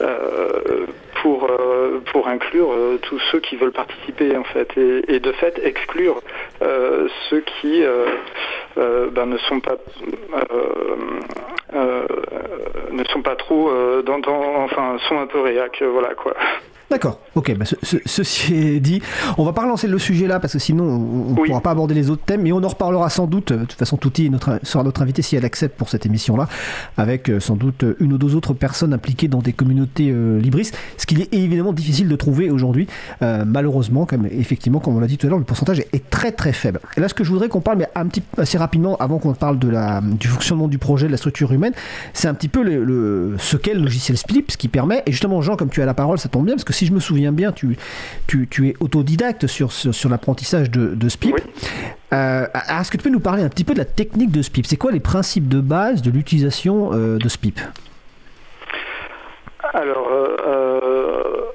Euh, pour, euh, pour inclure euh, tous ceux qui veulent participer en fait, et, et de fait exclure euh, ceux qui ben, ne sont pas ne sont pas trop dans, dans- enfin sont un peu réac, voilà quoi. D'accord, ok, bah ce- ce- ceci est dit. On va pas relancer le sujet là parce que sinon on ne Oui. pourra pas aborder les autres thèmes, mais on en reparlera sans doute. De toute façon, Touti notre, sera notre invité si elle accepte pour cette émission-là, avec euh, sans doute une ou deux autres personnes impliquées dans des communautés libristes, ce qu'il est évidemment difficile de trouver aujourd'hui. Euh, malheureusement, comme effectivement, comme on l'a dit tout à l'heure, le pourcentage est, est très très faible. Et là, ce que je voudrais qu'on parle, mais un petit assez rapidement, avant qu'on parle de la, du fonctionnement du projet, de la structure humaine, c'est un petit peu le, le- ce qu'est le logiciel Split, ce qui permet, et justement Jean, comme tu as la parole, ça tombe bien, parce que si je me souviens bien, tu, tu, tu es autodidacte sur, sur, sur l'apprentissage de, de SPIP. Oui. Euh, Est-ce que tu peux nous parler un petit peu de la technique de SPIP C'est quoi les principes de base de l'utilisation euh, de SPIP Alors, euh, euh,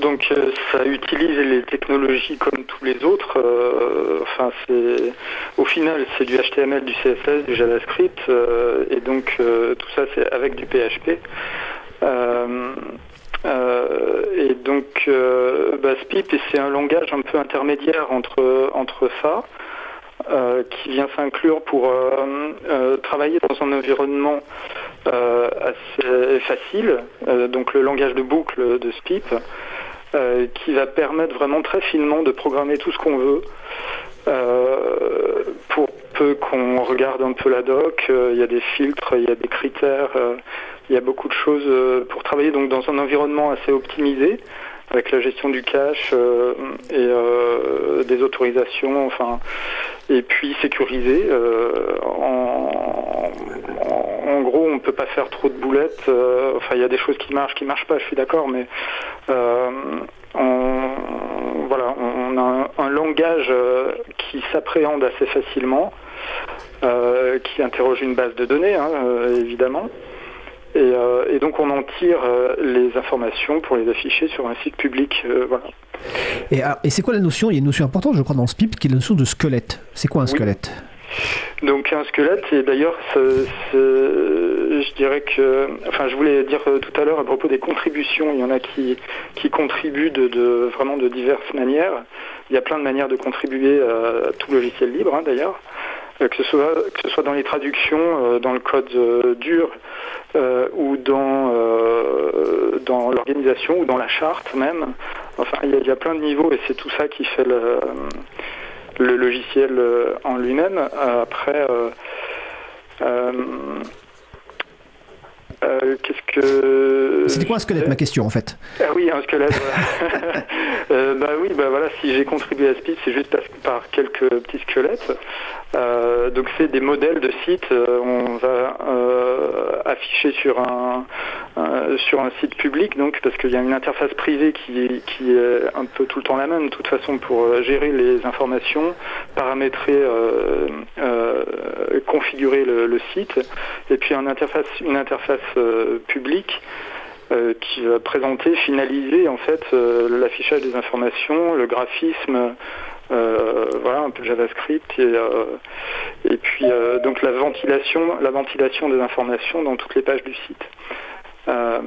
donc euh, ça utilise les technologies comme tous les autres. euh, enfin, c'est au final c'est du HTML, du CSS, du JavaScript, et donc tout ça c'est avec du PHP. Et donc euh, bah, SPIP c'est un langage un peu intermédiaire entre entre ça. Euh, qui vient s'inclure pour euh, euh, travailler dans un environnement assez facile, donc le langage de boucle de SPIP, qui va permettre vraiment très finement de programmer tout ce qu'on veut. Pour peu qu'on regarde un peu la doc, il y a des filtres, il y a des critères, il y a beaucoup de choses pour travailler donc dans un environnement assez optimisé avec la gestion du cache euh, et euh, des autorisations, enfin, et puis sécurisé. euh, en, gros, on peut pas faire trop de boulettes. enfin, il y a des choses qui marchent, qui marchent pas. Je suis d'accord, mais on, voilà, on a un, langage qui s'appréhende assez facilement, qui interroge une base de données, hein, évidemment. Et, euh, et donc on en tire euh, les informations pour les afficher sur un site public. euh, voilà. Et, ah, et c'est quoi la notion? Il y a une notion importante, je crois, dans SPIP, qui est la notion de squelette. C'est quoi un Oui. squelette? Donc un squelette, et d'ailleurs, ce- ce- je dirais que, enfin, je voulais dire tout à l'heure à propos des contributions, il y en a qui, qui contribuent de, de- vraiment de diverses manières. Il y a plein de manières de contribuer à tout logiciel libre, hein, d'ailleurs, que ce soit que ce soit dans les traductions, euh, dans le code euh, dur, euh, ou dans euh, dans l'organisation, ou dans la charte même. Enfin, il y, a, plein de niveaux, et c'est tout ça qui fait le le logiciel euh, en lui-même. Euh, Après, euh, euh, qu'est-ce que... C'était quoi un squelette, ma question, en fait Ah oui, un squelette. voilà. Euh, bah oui, bah voilà, si j'ai contribué à Speed, c'est juste parce- par quelques petits squelettes. Euh, donc c'est des modèles de sites. on va afficher sur un sur un site public, donc parce qu'il y a une interface privée qui qui est un peu tout le temps la même, de toute façon, pour gérer les informations, paramétrer, configurer le, le site, et puis une interface une interface publique euh, qui va présenter, finaliser en fait euh, l'affichage des informations, le graphisme, euh, voilà un peu JavaScript et, euh, et puis euh, donc la ventilation, la ventilation des informations dans toutes les pages du site. Euh,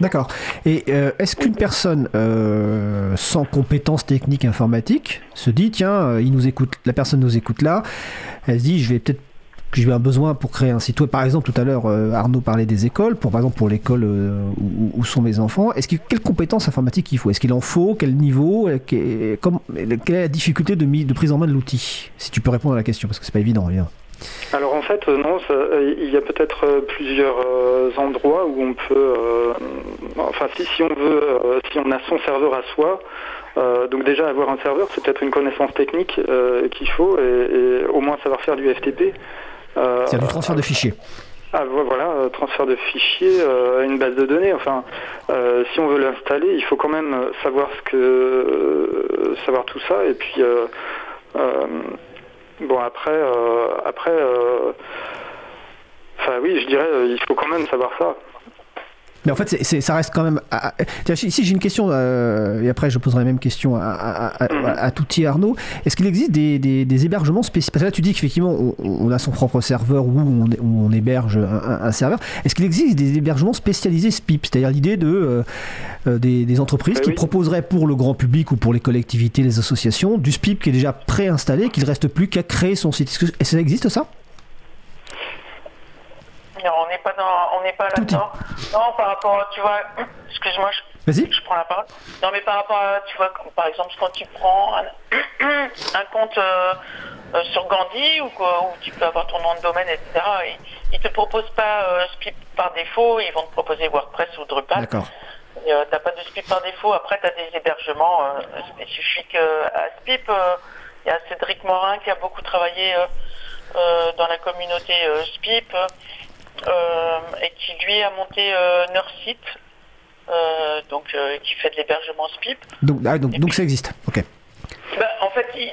D'accord. Et euh, est-ce qu'une personne euh, sans compétences techniques informatiques se dit tiens, euh, il nous écoute, la personne nous écoute là, elle se dit je vais peut-être que j'ai un besoin pour créer un site web. Par exemple, tout à l'heure, euh, Arnaud parlait des écoles. Pour par exemple pour l'école euh, où, sont mes enfants, est-ce que quelles compétences informatiques il faut? Est-ce qu'il en faut? Quel niveau? Quelle est la difficulté de, prise en main de l'outil? Si tu peux répondre à la question, parce que c'est pas évident. Bien. Alors en fait, non, il y a peut-être plusieurs endroits où on peut, enfin si, si on veut, si on a son serveur à soi, euh, donc déjà avoir un serveur, c'est peut-être une connaissance technique euh, qu'il faut et, au moins savoir faire du FTP. Euh, c'est du transfert de fichiers. Ah voilà, transfert de fichiers à une base de données. Enfin, si on veut l'installer, il faut quand même savoir ce que savoir tout ça. Et puis bon après après enfin oui, je dirais il faut quand même savoir ça. Mais en fait, ça reste quand même. ici, j'ai une question, euh, et après, je poserai la même question à, à, à, Touti Arnaud. Est-ce qu'il existe des, hébergements spécifiques Parce que là, tu dis qu'effectivement, on, a son propre serveur où on, héberge un, serveur. Est-ce qu'il existe des hébergements spécialisés SPIP C'est-à-dire l'idée de, euh, euh, des, entreprises bah qui proposeraient pour le grand public ou pour les collectivités, les associations, du SPIP qui est déjà préinstallé, qu'il ne reste plus qu'à créer son site? Est-ce que ça existe ça? On n'est pas dans, on n'est pas là-dedans. Non, par rapport, à, tu vois, excuse-moi, je, je, prends la parole. Non, mais par rapport à, tu vois, par exemple, quand tu prends un, un compte euh, euh, sur Gandhi ou quoi, où tu peux avoir ton nom de domaine, etc. Ils, ne te proposent pas euh, SPIP par défaut, ils vont te proposer WordPress ou Drupal. D'accord. Tu n'as pas de SPIP par défaut. Après, tu as des hébergements spécifiques à SPIP. Il y a Cédric Morin qui a beaucoup travaillé dans la communauté SPIP. Euh, et qui lui a monté euh, Nursit, euh, donc qui fait de l'hébergement SPIP. Donc, ah, donc, donc ça existe, ok. Bah, en fait, lui,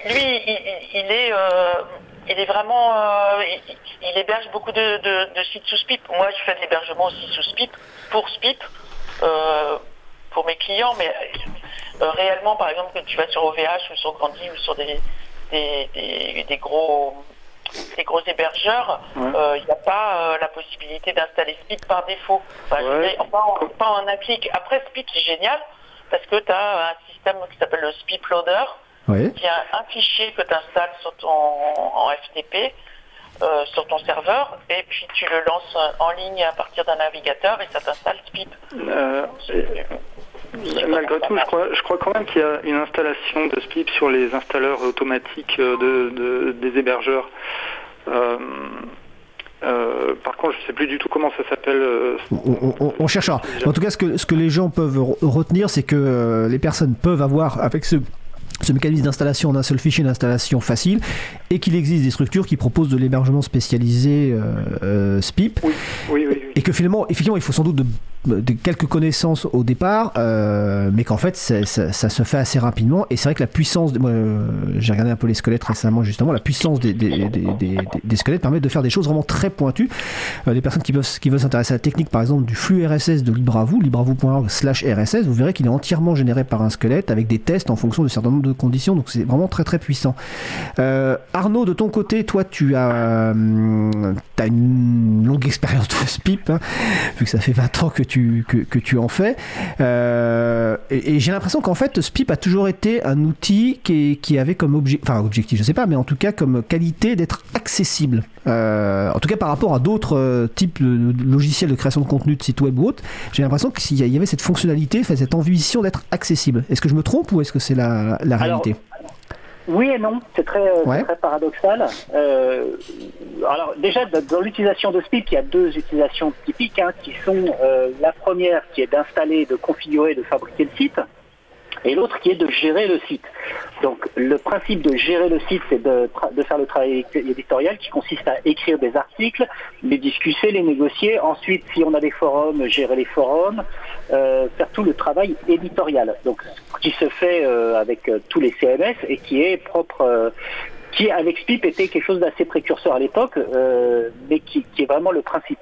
il, est, il est vraiment, il, héberge beaucoup de, sites sous SPIP. Moi, je fais de l'hébergement aussi sous SPIP, pour SPIP, pour mes clients, mais réellement, par exemple, quand tu vas sur OVH ou sur Grandi ou sur des, des, des gros ces gros hébergeurs, il n'y euh, a pas euh, la possibilité d'installer Speed par défaut. Enfin, pas, en, un clic. Après, Speed, c'est génial parce que tu as un système qui s'appelle le Speed Loader, qui a un fichier que tu installes sur ton, en FTP. Euh, sur ton serveur et puis tu le lances en ligne à partir d'un navigateur et ça t'installe Speed. Malgré tout, je crois, je crois quand même qu'il y a une installation de SPIP sur les installeurs automatiques de, des hébergeurs. Euh, euh, par contre, je ne sais plus du tout comment ça s'appelle. Euh, on, cherchera. En tout cas, ce que, ce que les gens peuvent retenir, c'est que les personnes peuvent avoir, avec ce ce mécanisme d'installation en un seul fichier d'installation facile et qu'il existe des structures qui proposent de l'hébergement spécialisé euh, SPIP oui, oui, oui, et que finalement effectivement il faut sans doute quelques connaissances au départ, euh, mais qu'en fait ça, se fait assez rapidement. Et c'est vrai que la puissance, moi j'ai regardé un peu les squelettes récemment justement, la puissance des, squelettes permet de faire des choses vraiment très pointues. Euh, les personnes qui veulent, s'intéresser à la technique par exemple du flux RSS de LibreAvou, libreavou.org slash RSS, vous verrez qu'il est entièrement généré par un squelette avec des tests en fonction de certain nombre de conditions, donc c'est vraiment très très puissant. Euh, Arnaud, de ton côté, toi tu as, as une longue expérience de SPIP, hein, vu que ça fait 20 ans que tu que, tu en fais. Euh, et, j'ai l'impression qu'en fait, SPIP a toujours été un outil qui, qui avait comme objectif, enfin objectif, je sais pas, mais en tout cas comme qualité d'être accessible. Euh, en tout cas par rapport à d'autres euh, types de logiciels de création de contenu de site web ou autre, j'ai l'impression qu'il y avait cette fonctionnalité, cette ambition d'être accessible. Est-ce que je me trompe ou est-ce que c'est la, réalité? Oui et non, c'est très, euh, très, paradoxal. Euh, alors déjà, dans l'utilisation de Speed, il y a deux utilisations typiques, hein, qui sont euh, la première qui est d'installer, de configurer, de fabriquer le site, et l'autre qui est de gérer le site. Donc le principe de gérer le site, c'est de, faire le travail éditorial qui consiste à écrire des articles, les discuter, les négocier. Ensuite, si on a des forums, gérer les forums, euh, faire tout le travail éditorial. Donc qui se fait euh, avec euh, tous les CMS et qui est propre qui avec SPIP était quelque chose d'assez précurseur à l'époque, euh, mais qui, est vraiment le principe.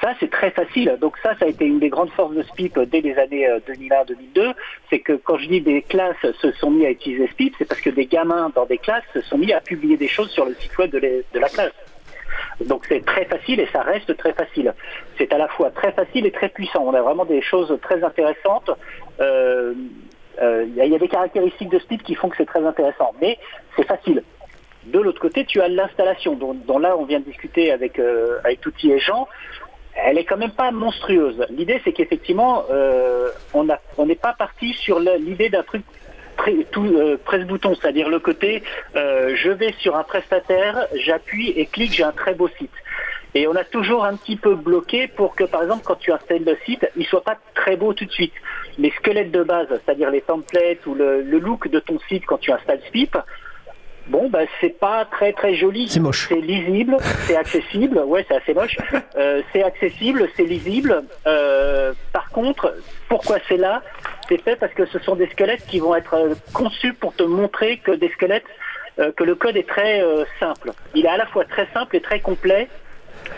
Ça, c'est très facile. Donc ça, ça a été une des grandes forces de SPIP dès les années 2001-2002. Euh, c'est que quand je dis des classes se sont mis à utiliser SPIP, c'est parce que des gamins dans des classes se sont mis à publier des choses sur le site web de, la classe. Donc c'est très facile et ça reste très facile. C'est à la fois très facile et très puissant. On a vraiment des choses très intéressantes. Il y a des caractéristiques de SPIP qui font que c'est très intéressant, mais c'est facile. De l'autre côté, tu as l'installation, dont, là on vient de discuter avec, euh, et Jean. Elle est quand même pas monstrueuse. L'idée, c'est qu'effectivement, euh, on n'est pas parti sur l'idée d'un truc euh, presse-bouton, c'est-à-dire le côté euh, je vais sur un prestataire, j'appuie et clique, j'ai un très beau site. Et on a toujours un petit peu bloqué pour que, par exemple, quand tu installes le site, il soit pas très beau tout de suite. Les squelettes de base, c'est-à-dire les templates ou le, look de ton site quand tu installes Spip, Bon, bah, c'est pas très très joli. C'est moche. C'est lisible, c'est accessible. Ouais, c'est assez moche. Euh, c'est accessible, c'est lisible. Euh, par contre, pourquoi c'est là? C'est fait parce que ce sont des squelettes qui vont être euh, conçus pour te montrer que des squelettes, que le code est très simple. Il est à la fois très simple et très complet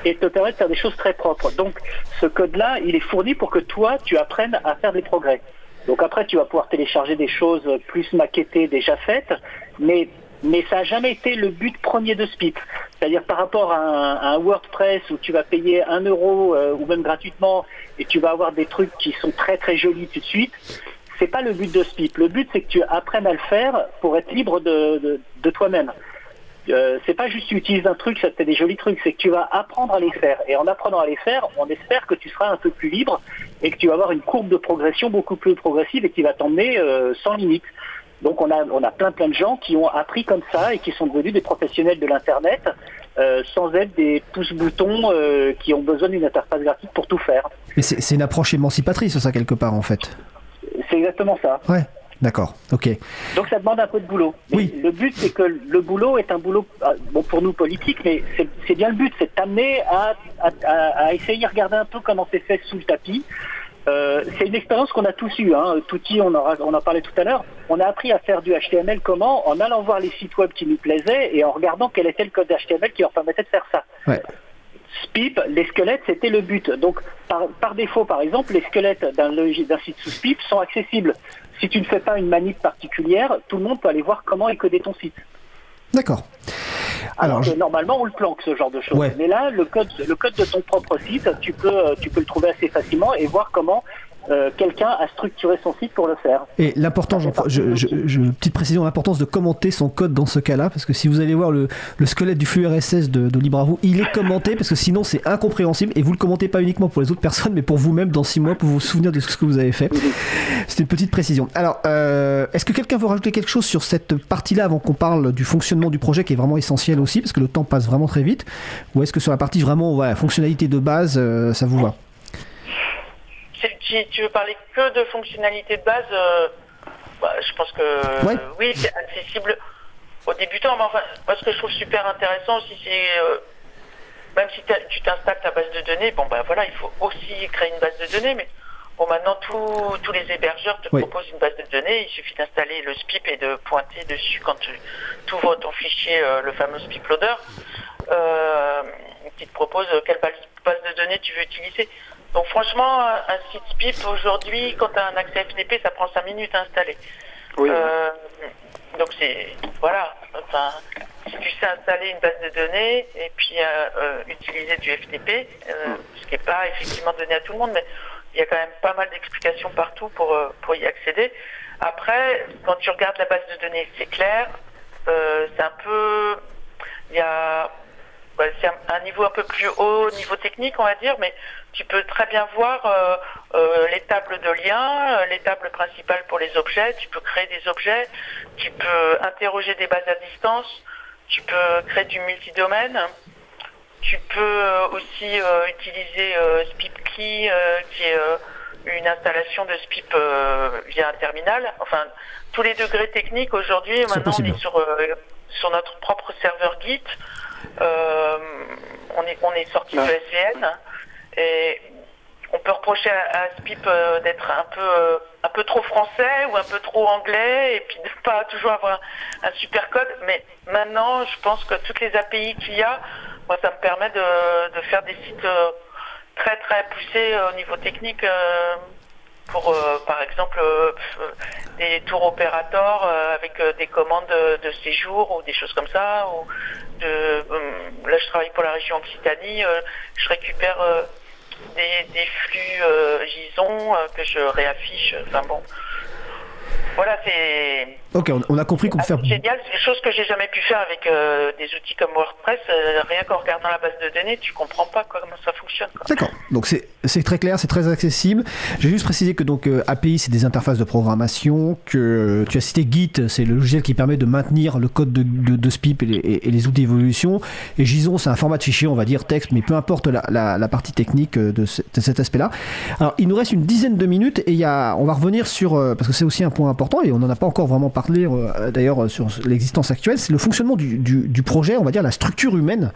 et te permet de faire des choses très propres. Donc, ce code-là, il est fourni pour que toi, tu apprennes à faire des progrès. Donc après, tu vas pouvoir télécharger des choses plus maquettées déjà faites, mais mais ça n'a jamais été le but premier de Spip. C'est-à-dire par rapport à un, WordPress où tu vas payer un euro euh, ou même gratuitement et tu vas avoir des trucs qui sont très très jolis tout de suite, c'est pas le but de Spip. Le but c'est que tu apprennes à le faire pour être libre de, de, toi-même. Euh, c'est pas juste tu utilises un truc, ça te fait des jolis trucs, c'est que tu vas apprendre à les faire. Et en apprenant à les faire, on espère que tu seras un peu plus libre et que tu vas avoir une courbe de progression beaucoup plus progressive et qui va t'emmener euh, sans limite. Donc on a, on a plein plein de gens qui ont appris comme ça et qui sont devenus des professionnels de l'Internet euh, sans être des pouces-boutons euh, qui ont besoin d'une interface graphique pour tout faire. Mais c'est une approche émancipatrice ça quelque part en fait. C'est exactement ça. Ouais. D'accord, ok. Donc ça demande un peu de boulot. oui. Le but, c'est que le boulot est un boulot, euh, bon pour nous politique, mais c'est bien le but, c'est d'amener à, à, à, essayer de regarder un peu comment c'est fait sous le tapis, euh, c'est une expérience qu'on a tous eue. Hein. Touti, on, on en parlait tout à l'heure. On a appris à faire du HTML comment En allant voir les sites web qui nous plaisaient et en regardant quel était le code HTML qui leur permettait de faire ça. SPIP, les squelettes, c'était le but. Donc, par, défaut, par exemple, les squelettes d'un site sous SPIP sont accessibles. Si tu ne fais pas une manip particulière, tout le monde peut aller voir comment est codé ton site. D'accord. Alors, normalement, on le planque ce genre de choses. Mais là, le code, le code de ton propre site, tu peux, tu peux le trouver assez facilement et voir comment euh, quelqu'un a structuré son site pour le faire. Et l'important, je, je, petite précision, l'importance de commenter son code dans ce cas-là, parce que si vous allez voir le, squelette du flux RSS de, de LibreAvou, il est commenté, parce que sinon c'est incompréhensible, et vous le commentez pas uniquement pour les autres personnes, mais pour vous-même dans 6 mois, pour vous souvenir de ce que vous avez fait. C'est une petite précision. Alors, euh, est-ce que quelqu'un veut rajouter quelque chose sur cette partie-là avant qu'on parle du fonctionnement du projet qui est vraiment essentiel aussi, parce que le temps passe vraiment très vite, ou est-ce que sur la partie vraiment voilà, fonctionnalité de base, euh, ça vous va? Si tu veux parler que de fonctionnalités de base, euh, bah, je pense que oui, c'est accessible aux débutants. Mais enfin, moi, ce que je trouve super intéressant aussi, c'est euh, même si tu t'installes ta base de données, bon ben voilà, il faut aussi créer une base de données, mais bon maintenant tous les hébergeurs te proposent une base de données, il suffit d'installer le SPIP et de pointer dessus quand tu ouvres ton fichier, euh, le fameux SPIP loader, qui te propose quelle base de données tu veux utiliser. Donc franchement, un site SPIP aujourd'hui, quand tu as un accès FTP, ça prend 5 minutes à installer. Oui. Euh, donc c'est voilà. Enfin, si tu sais installer une base de données et puis euh, euh, utiliser du FTP, hmm. ce qui n'est pas effectivement donné à tout le monde, mais il y a quand même pas mal d'explications partout pour, pour y accéder. Après, quand tu regardes la base de données, c'est clair. c'est un peu. Il y a c'est un, niveau un peu plus haut, niveau technique, on va dire, mais tu peux très bien voir euh, euh, les tables de liens, euh, les tables principales pour les objets, tu peux créer des objets, tu peux interroger des bases à distance, tu peux créer du multidomaine, tu peux aussi utiliser SpipKey, qui est une installation de SPIP via un terminal. Enfin, tous les degrés techniques aujourd'hui, maintenant on est sur, sur notre propre serveur Git. Euh, on est, on est sorti de SVN et on peut reprocher à, Spip euh, d'être un peu, euh, un peu trop français ou un peu trop anglais et puis de pas toujours avoir un, super code. Mais maintenant, je pense que toutes les API qu'il y a, moi, ça me permet de, faire des sites très très poussés au niveau technique pour, par exemple, des tours opérateurs avec des commandes de séjour ou des choses comme ça. Ou de, là, je travaille pour la région Occitanie. je récupère des, flux JSON que je réaffiche. Enfin bon, voilà, c'est Ok, on, a compris qu'on peut Ah, faire. c'est génial, c'est des choses que j'ai jamais pu faire avec euh, des outils comme WordPress. Euh, rien qu'en regardant la base de données, tu comprends pas quoi, comment ça fonctionne. D'accord. Donc c'est très clair, c'est très accessible. J'ai juste précisé que donc euh, API c'est des interfaces de programmation, que tu as cité Git, c'est le logiciel qui permet de maintenir le code de, de, de SPIP et les, et- et les outils d'évolution. Et JSON c'est un format de fichier, on va dire texte, mais peu importe la, la- la partie technique de, ce- de cet aspect-là. Alors il nous reste une dizaine de minutes et il y a, on va revenir sur parce que c'est aussi un point important et on n'en a pas encore vraiment parlé euh, d'ailleurs euh, sur l'existence actuelle, c'est le fonctionnement du, projet, on va dire la structure humaine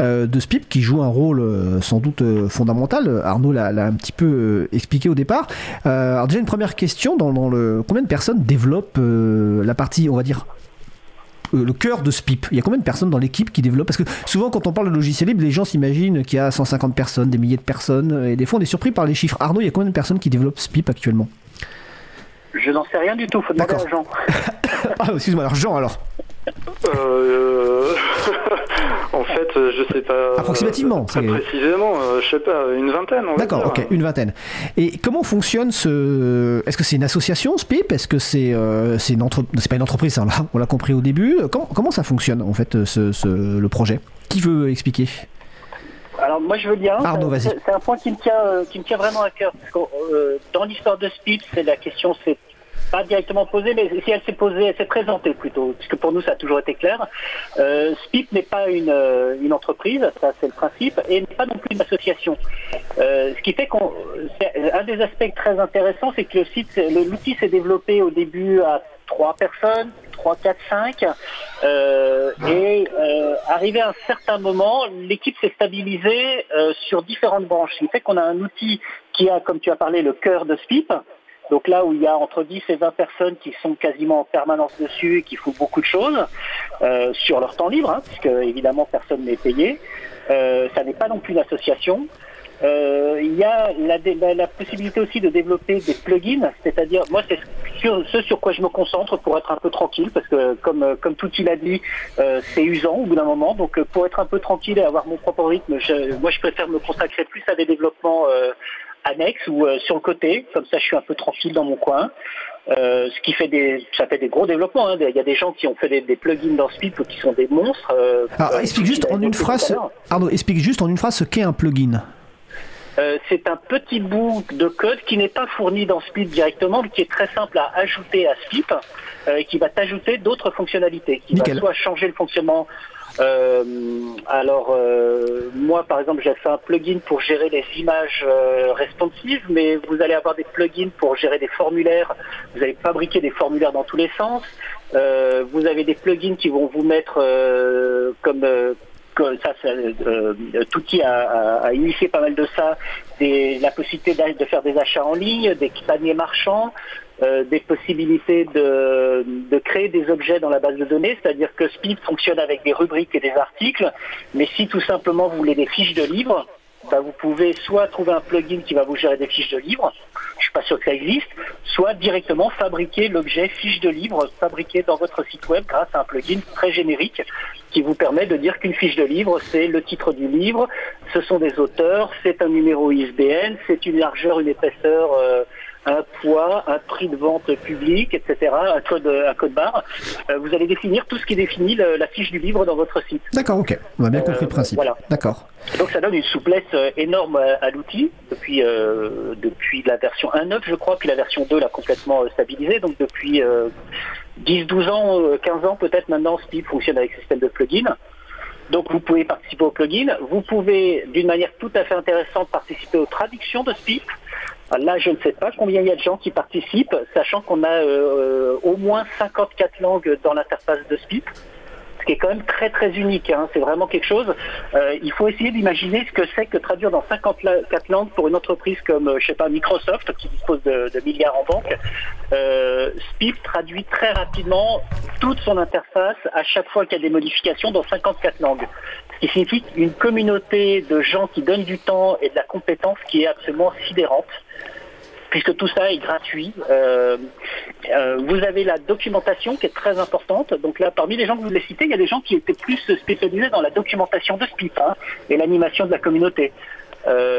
euh, de SPIP qui joue un rôle sans doute fondamental. Arnaud l'a un petit peu expliqué au départ. Alors déjà une première question dans, le combien de personnes développent la partie, on va dire le cœur de SPIP? Il y a combien de personnes dans l'équipe qui développent? Parce que souvent, quand on parle de logiciel libre, les gens s'imaginent qu'il y a 150 personnes, des milliers de personnes, et des fois, on est surpris par les chiffres. Arnaud, il y a combien de personnes qui développent SPIP actuellement? Je n'en sais rien du tout, faut demander D'accord. à Jean. Ah, excuse-moi, alors Jean, alors Euh, en fait, euh, je sais pas. Approximativement, Très c'est- précisément, euh, je sais pas, une vingtaine. D'accord, ok, une vingtaine. Et comment fonctionne ce. Est-ce que c'est une association, SPIP Est-ce que c'est euh, c'est une entreprise C'est pas une entreprise, ça, on l'a- on l'a compris au début. Comment, comment ça fonctionne, en fait, ce, ce- le projet? Qui veut expliquer? Alors moi je veux bien. Arnaud, C'est- vas-y. C'est un point qui me tient, euh, qui me tient vraiment à cœur. Parce que, euh, dans l'histoire de SPIP, c'est la question, c'est pas directement posée, mais si elle s'est posée, elle s'est présentée plutôt, puisque pour nous ça a toujours été clair. Euh, SPIP n'est pas une, euh, une entreprise, ça c'est le principe, et n'est pas non plus une association. Euh, ce qui fait qu'on, un des aspects très intéressants, c'est que le site, l'outil s'est développé au début à trois personnes, 3, 4, 5, euh, et euh, arrivé à un certain moment, l'équipe s'est stabilisée euh, sur différentes branches. Ce qui fait qu'on a un outil qui a, comme tu as parlé, le cœur de SPIP, donc là où il y a entre 10 et 20 personnes qui sont quasiment en permanence dessus et qui font beaucoup de choses sur leur temps libre, hein, puisque évidemment personne n'est payé. Ça n'est pas non plus une association. Euh, il y a la, dé- la- la possibilité aussi de développer des plugins, c'est-à-dire moi c'est sur, ce sur quoi je me concentre pour être un peu tranquille, parce que comme euh, comme tout il a dit, euh, c'est usant au bout d'un moment. Donc euh, pour être un peu tranquille et avoir mon propre rythme, je- moi je préfère me consacrer plus à des développements euh, annexes ou euh, sur le côté, comme ça je suis un peu tranquille dans mon coin. Euh, ce qui fait des, ça fait des gros développements. hein. Il y a des gens qui ont fait des, des plugins dans Speed qui sont des monstres. euh, Alors, explique juste en une phrase. Arnaud, explique juste en une phrase ce qu'est un plugin. Euh, c'est un petit bout de code qui n'est pas fourni dans Speed directement, mais qui est très simple à ajouter à Speed, euh, et qui va t'ajouter d'autres fonctionnalités, qui Nickel. va soit changer le fonctionnement. euh, alors euh, moi par exemple j'ai fait un plugin pour gérer les images euh, responsives, mais vous allez avoir des plugins pour gérer des formulaires. Vous allez fabriquer des formulaires dans tous les sens. Euh, vous avez des plugins qui vont vous mettre euh, comme euh, que ça, euh, Tutti a, initié pas mal de ça, la possibilité de faire des achats en ligne, des paniers marchands, euh, des possibilités de, de créer des objets dans la base de données, c'est-à-dire que Speed fonctionne avec des rubriques et des articles, mais si tout simplement vous voulez des fiches de livres, bah, vous pouvez soit trouver un plugin qui va vous gérer des fiches de livres, je suis pas sûr que ça existe, soit directement fabriquer l'objet fiche de livre fabriqué dans votre site web grâce à un plugin très générique qui vous permet de dire qu'une fiche de livre, c'est le titre du livre, ce sont des auteurs, c'est un numéro ISBN, c'est une largeur, une épaisseur, euh, un poids, un prix de vente public, etc., un code, un code barre. Euh, vous allez définir tout ce qui définit le- la fiche du livre dans votre site. D'accord, ok. On a bien Euh, compris le principe. voilà. D'accord. Donc ça donne une souplesse euh, énorme à, à l'outil depuis euh, depuis la version 1.9 je crois, puis la version 2 l'a complètement euh, stabilisé. Donc depuis euh, 10-12 ans, euh, 15 ans peut-être maintenant, Speed fonctionne avec système de plugins. Donc vous pouvez participer au plugin. Vous pouvez d'une manière tout à fait intéressante participer aux traductions de Speed. Ah, Là, je ne sais pas combien il y a de gens qui participent, sachant qu'on a euh, au moins 54 langues dans l'interface de ce qui est quand même très très unique. hein. C'est vraiment quelque chose. Euh, il faut essayer d'imaginer ce que c'est que traduire dans 54 langues pour une entreprise comme, euh, Microsoft, qui dispose de, milliards en banque. Euh, Speed traduit très rapidement toute son interface à chaque fois qu'il y a des modifications dans 54 langues. Ce qui signifie une communauté de gens qui donnent du temps et de la compétence qui est absolument sidérante puisque tout ça est gratuit. Euh, euh, vous avez la documentation qui est très importante. Donc là, parmi les gens que vous voulez citer, il y a des gens qui étaient plus spécialisés dans la documentation de SPIP hein, et l'animation de la communauté. Euh,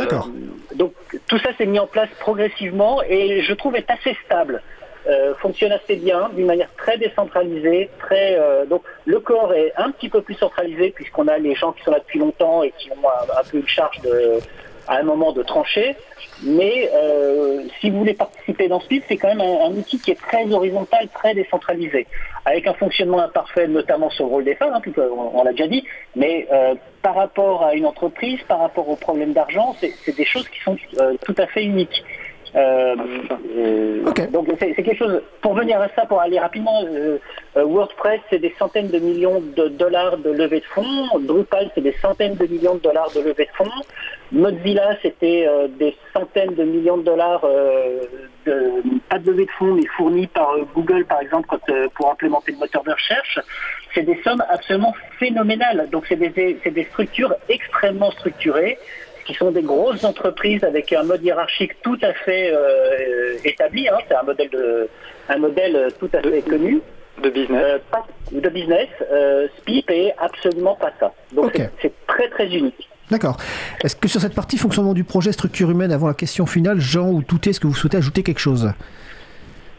donc tout ça s'est mis en place progressivement et je trouve est assez stable. euh, fonctionne assez bien, d'une manière très décentralisée. Très, euh, donc le corps est un petit peu plus centralisé puisqu'on a les gens qui sont là depuis longtemps et qui ont un, un peu une charge de, à un moment de trancher. Mais euh, si vous voulez participer dans ce PIB, c'est quand même un, outil qui est très horizontal, très décentralisé, avec un fonctionnement imparfait, notamment sur le rôle des femmes, hein, on, on l'a déjà dit, mais euh, par rapport à une entreprise, par rapport aux problèmes d'argent, c'est des choses qui sont euh, tout à fait uniques. Euh, okay. Donc c'est quelque chose. Pour venir à ça, pour aller rapidement, euh, WordPress c'est des centaines de millions de dollars de levée de fonds. Drupal c'est des centaines de millions de dollars de levée de fonds. Mozilla c'était euh, des centaines de millions de dollars, euh, de, pas de levée de fonds, mais fournis par Google par exemple quand, pour implémenter le moteur de recherche. C'est des sommes absolument phénoménales. Donc c'est des, des structures extrêmement structurées qui sont des grosses entreprises avec un mode hiérarchique tout à fait euh, établi. Hein. C'est un modèle de, un modèle tout à fait connu. De business. Euh, pas, de business. Euh, SPIP est absolument pas ça. Donc okay. c'est très très unique. D'accord. Est-ce que sur cette partie fonctionnement du projet structure humaine, avant la question finale, Jean ou Touté, est-ce que vous souhaitez ajouter quelque chose?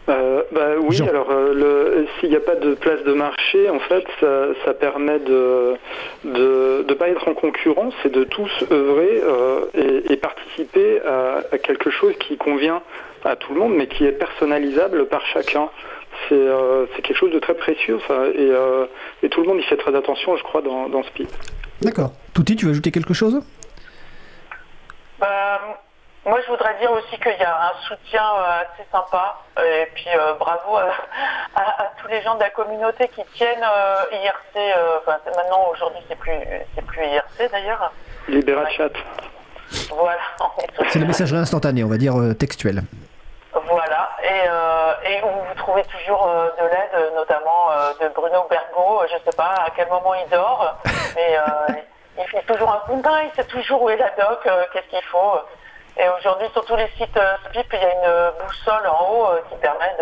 Euh, bah, oui, Jean. alors euh, s'il n'y a pas de place de marché, en fait, ça, ça permet de ne de, pas être en concurrence et de tous œuvrer euh, et, et, participer à, à, quelque chose qui convient à tout le monde, mais qui est personnalisable par chacun. C'est euh, quelque chose de très précieux, ça, et, euh, et, tout le monde y fait très attention, je crois, dans, dans ce PIP. D'accord. Touti, tu veux ajouter quelque chose? Moi, je voudrais dire aussi qu'il y a un soutien euh, assez sympa. Et puis, euh, bravo à, à, à, tous les gens de la communauté qui tiennent euh, IRC. Enfin, maintenant, aujourd'hui, c'est plus, c'est plus IRC d'ailleurs. Libéra Chat. Voilà. C'est la messagerie instantanée, on va dire textuelle. Voilà. Et, et, où vous trouvez toujours de l'aide, notamment de Bruno Bergot. Je ne sais pas à quel moment il dort, mais il fait toujours un coup de main. Il sait toujours où est la doc, qu'est-ce qu'il faut. Et aujourd'hui, sur tous les sites euh, SPIP, il y a une boussole en haut euh, qui permet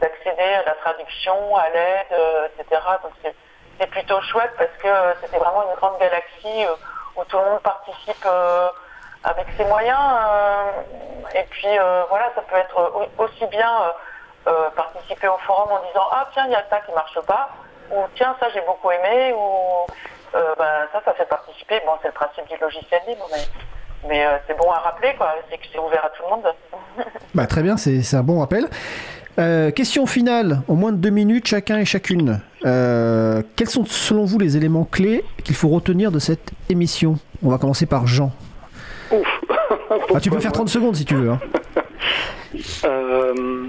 d'accéder à la traduction, à l'aide, euh, etc. Donc c'est plutôt chouette parce que c'était vraiment une grande galaxie où tout le monde participe avec ses moyens. et puis voilà, ça peut être aussi bien participer au forum en disant ah tiens il y a ça qui marche pas ou tiens ça j'ai beaucoup aimé ou ben, ça ça fait participer. Bon c'est le principe du logiciel libre mais mais euh, c'est bon à rappeler, quoi. C'est que c'est ouvert à tout le monde. bah, très bien, c'est un bon rappel. Euh, question finale, en moins de deux minutes chacun et chacune. Euh, quels sont selon vous les éléments clés qu'il faut retenir de cette émission? On va commencer par Jean. Ouf. ah, tu peux faire 30 secondes si tu veux. Hein. euh...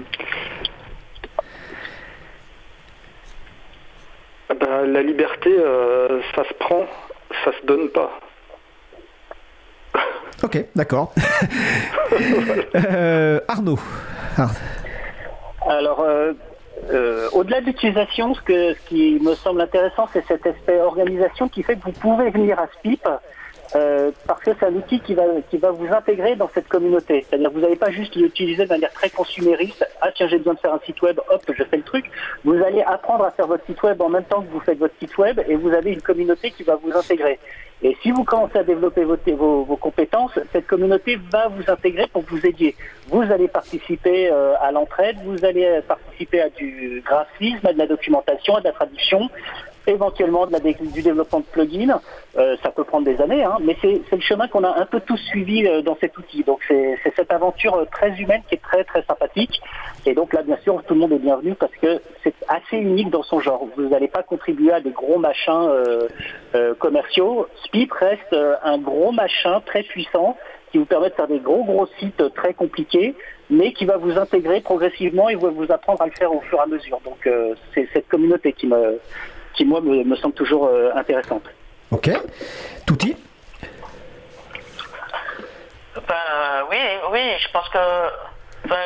bah, la liberté, euh, ça se prend, ça se donne pas. Ok, d'accord. euh, Arnaud. Ar Alors, euh, euh, au-delà de l'utilisation, ce, ce qui me semble intéressant, c'est cet aspect organisation qui fait que vous pouvez venir à SPIP euh, parce que c'est un outil qui va, qui va vous intégrer dans cette communauté. C'est-à-dire que vous n'allez pas juste l'utiliser de manière très consumériste. Ah tiens, j'ai besoin de faire un site web, hop, je fais le truc. Vous allez apprendre à faire votre site web en même temps que vous faites votre site web et vous avez une communauté qui va vous intégrer. Et si vous commencez à développer vos, vos, vos compétences, cette communauté va vous intégrer pour vous aider. Vous allez participer euh, à l'entraide, vous allez participer à du graphisme, à de la documentation, à de la traduction, éventuellement du développement de plugins. Euh, ça peut prendre des années, hein, mais c'est le chemin qu'on a un peu tous suivi euh, dans cet outil. Donc c'est cette aventure très humaine qui est très très sympathique. Et donc là, bien sûr, tout le monde est bienvenu parce que c'est assez unique dans son genre. Vous n'allez pas contribuer à des gros machins euh, euh, commerciaux. Spip reste un gros machin très puissant qui vous permet de faire des gros gros sites très compliqués, mais qui va vous intégrer progressivement et vous apprendre à le faire au fur et à mesure. Donc euh, c'est cette communauté qui me qui moi me, me semble toujours euh, intéressante. Ok. Touti Ben oui, oui, je pense que ben,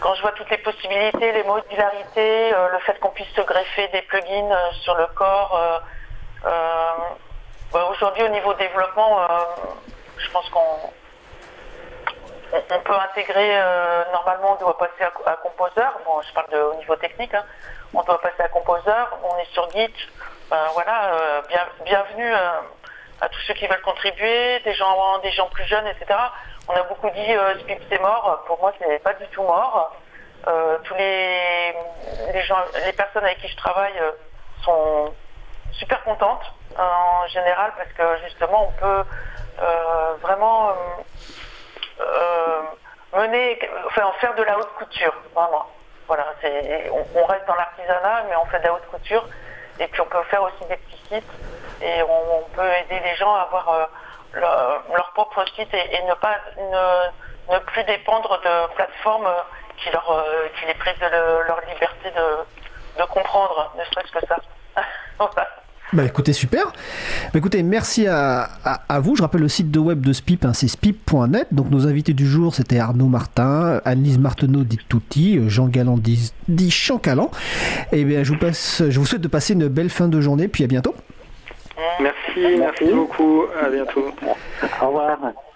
quand je vois toutes les possibilités, les modularités, euh, le fait qu'on puisse se greffer des plugins euh, sur le corps, ben, aujourd'hui au niveau développement, je pense qu'on on peut intégrer, euh, normalement, on doit passer à, à, Composer. Bon, je parle de, au niveau technique. Hein. On doit passer à Composer. On est sur Git. Ben, voilà, euh, bien, bienvenue à, à, tous ceux qui veulent contribuer, des gens, plus jeunes, etc. On a beaucoup dit euh, Spip c'est mort. Pour moi, c'est pas du tout mort. tous les, les, gens, les personnes avec qui je travaille sont super contentes en général parce que justement on peut vraiment mener, enfin faire de la haute couture, vraiment. Voilà, on, reste dans l'artisanat, mais on fait de la haute couture. Et puis on peut faire aussi des petits sites et on, peut aider les gens à avoir euh, leur, propre site et, ne plus dépendre de plateformes qui, euh, les privent de leur liberté de, de comprendre, ne serait-ce que ça. Bah écoutez, super. Bah, écoutez, merci à, vous. Je rappelle le site de web de SPIP, hein, c'est spip.net. Donc nos invités du jour, c'était Arnaud Martin, Annelise Marteneau dit Touti, Jean Galland dit, dit Chancalan. Et eh bien je vous, passe, je vous souhaite de passer une belle fin de journée, puis à bientôt. Merci, merci beaucoup. À bientôt. Au revoir.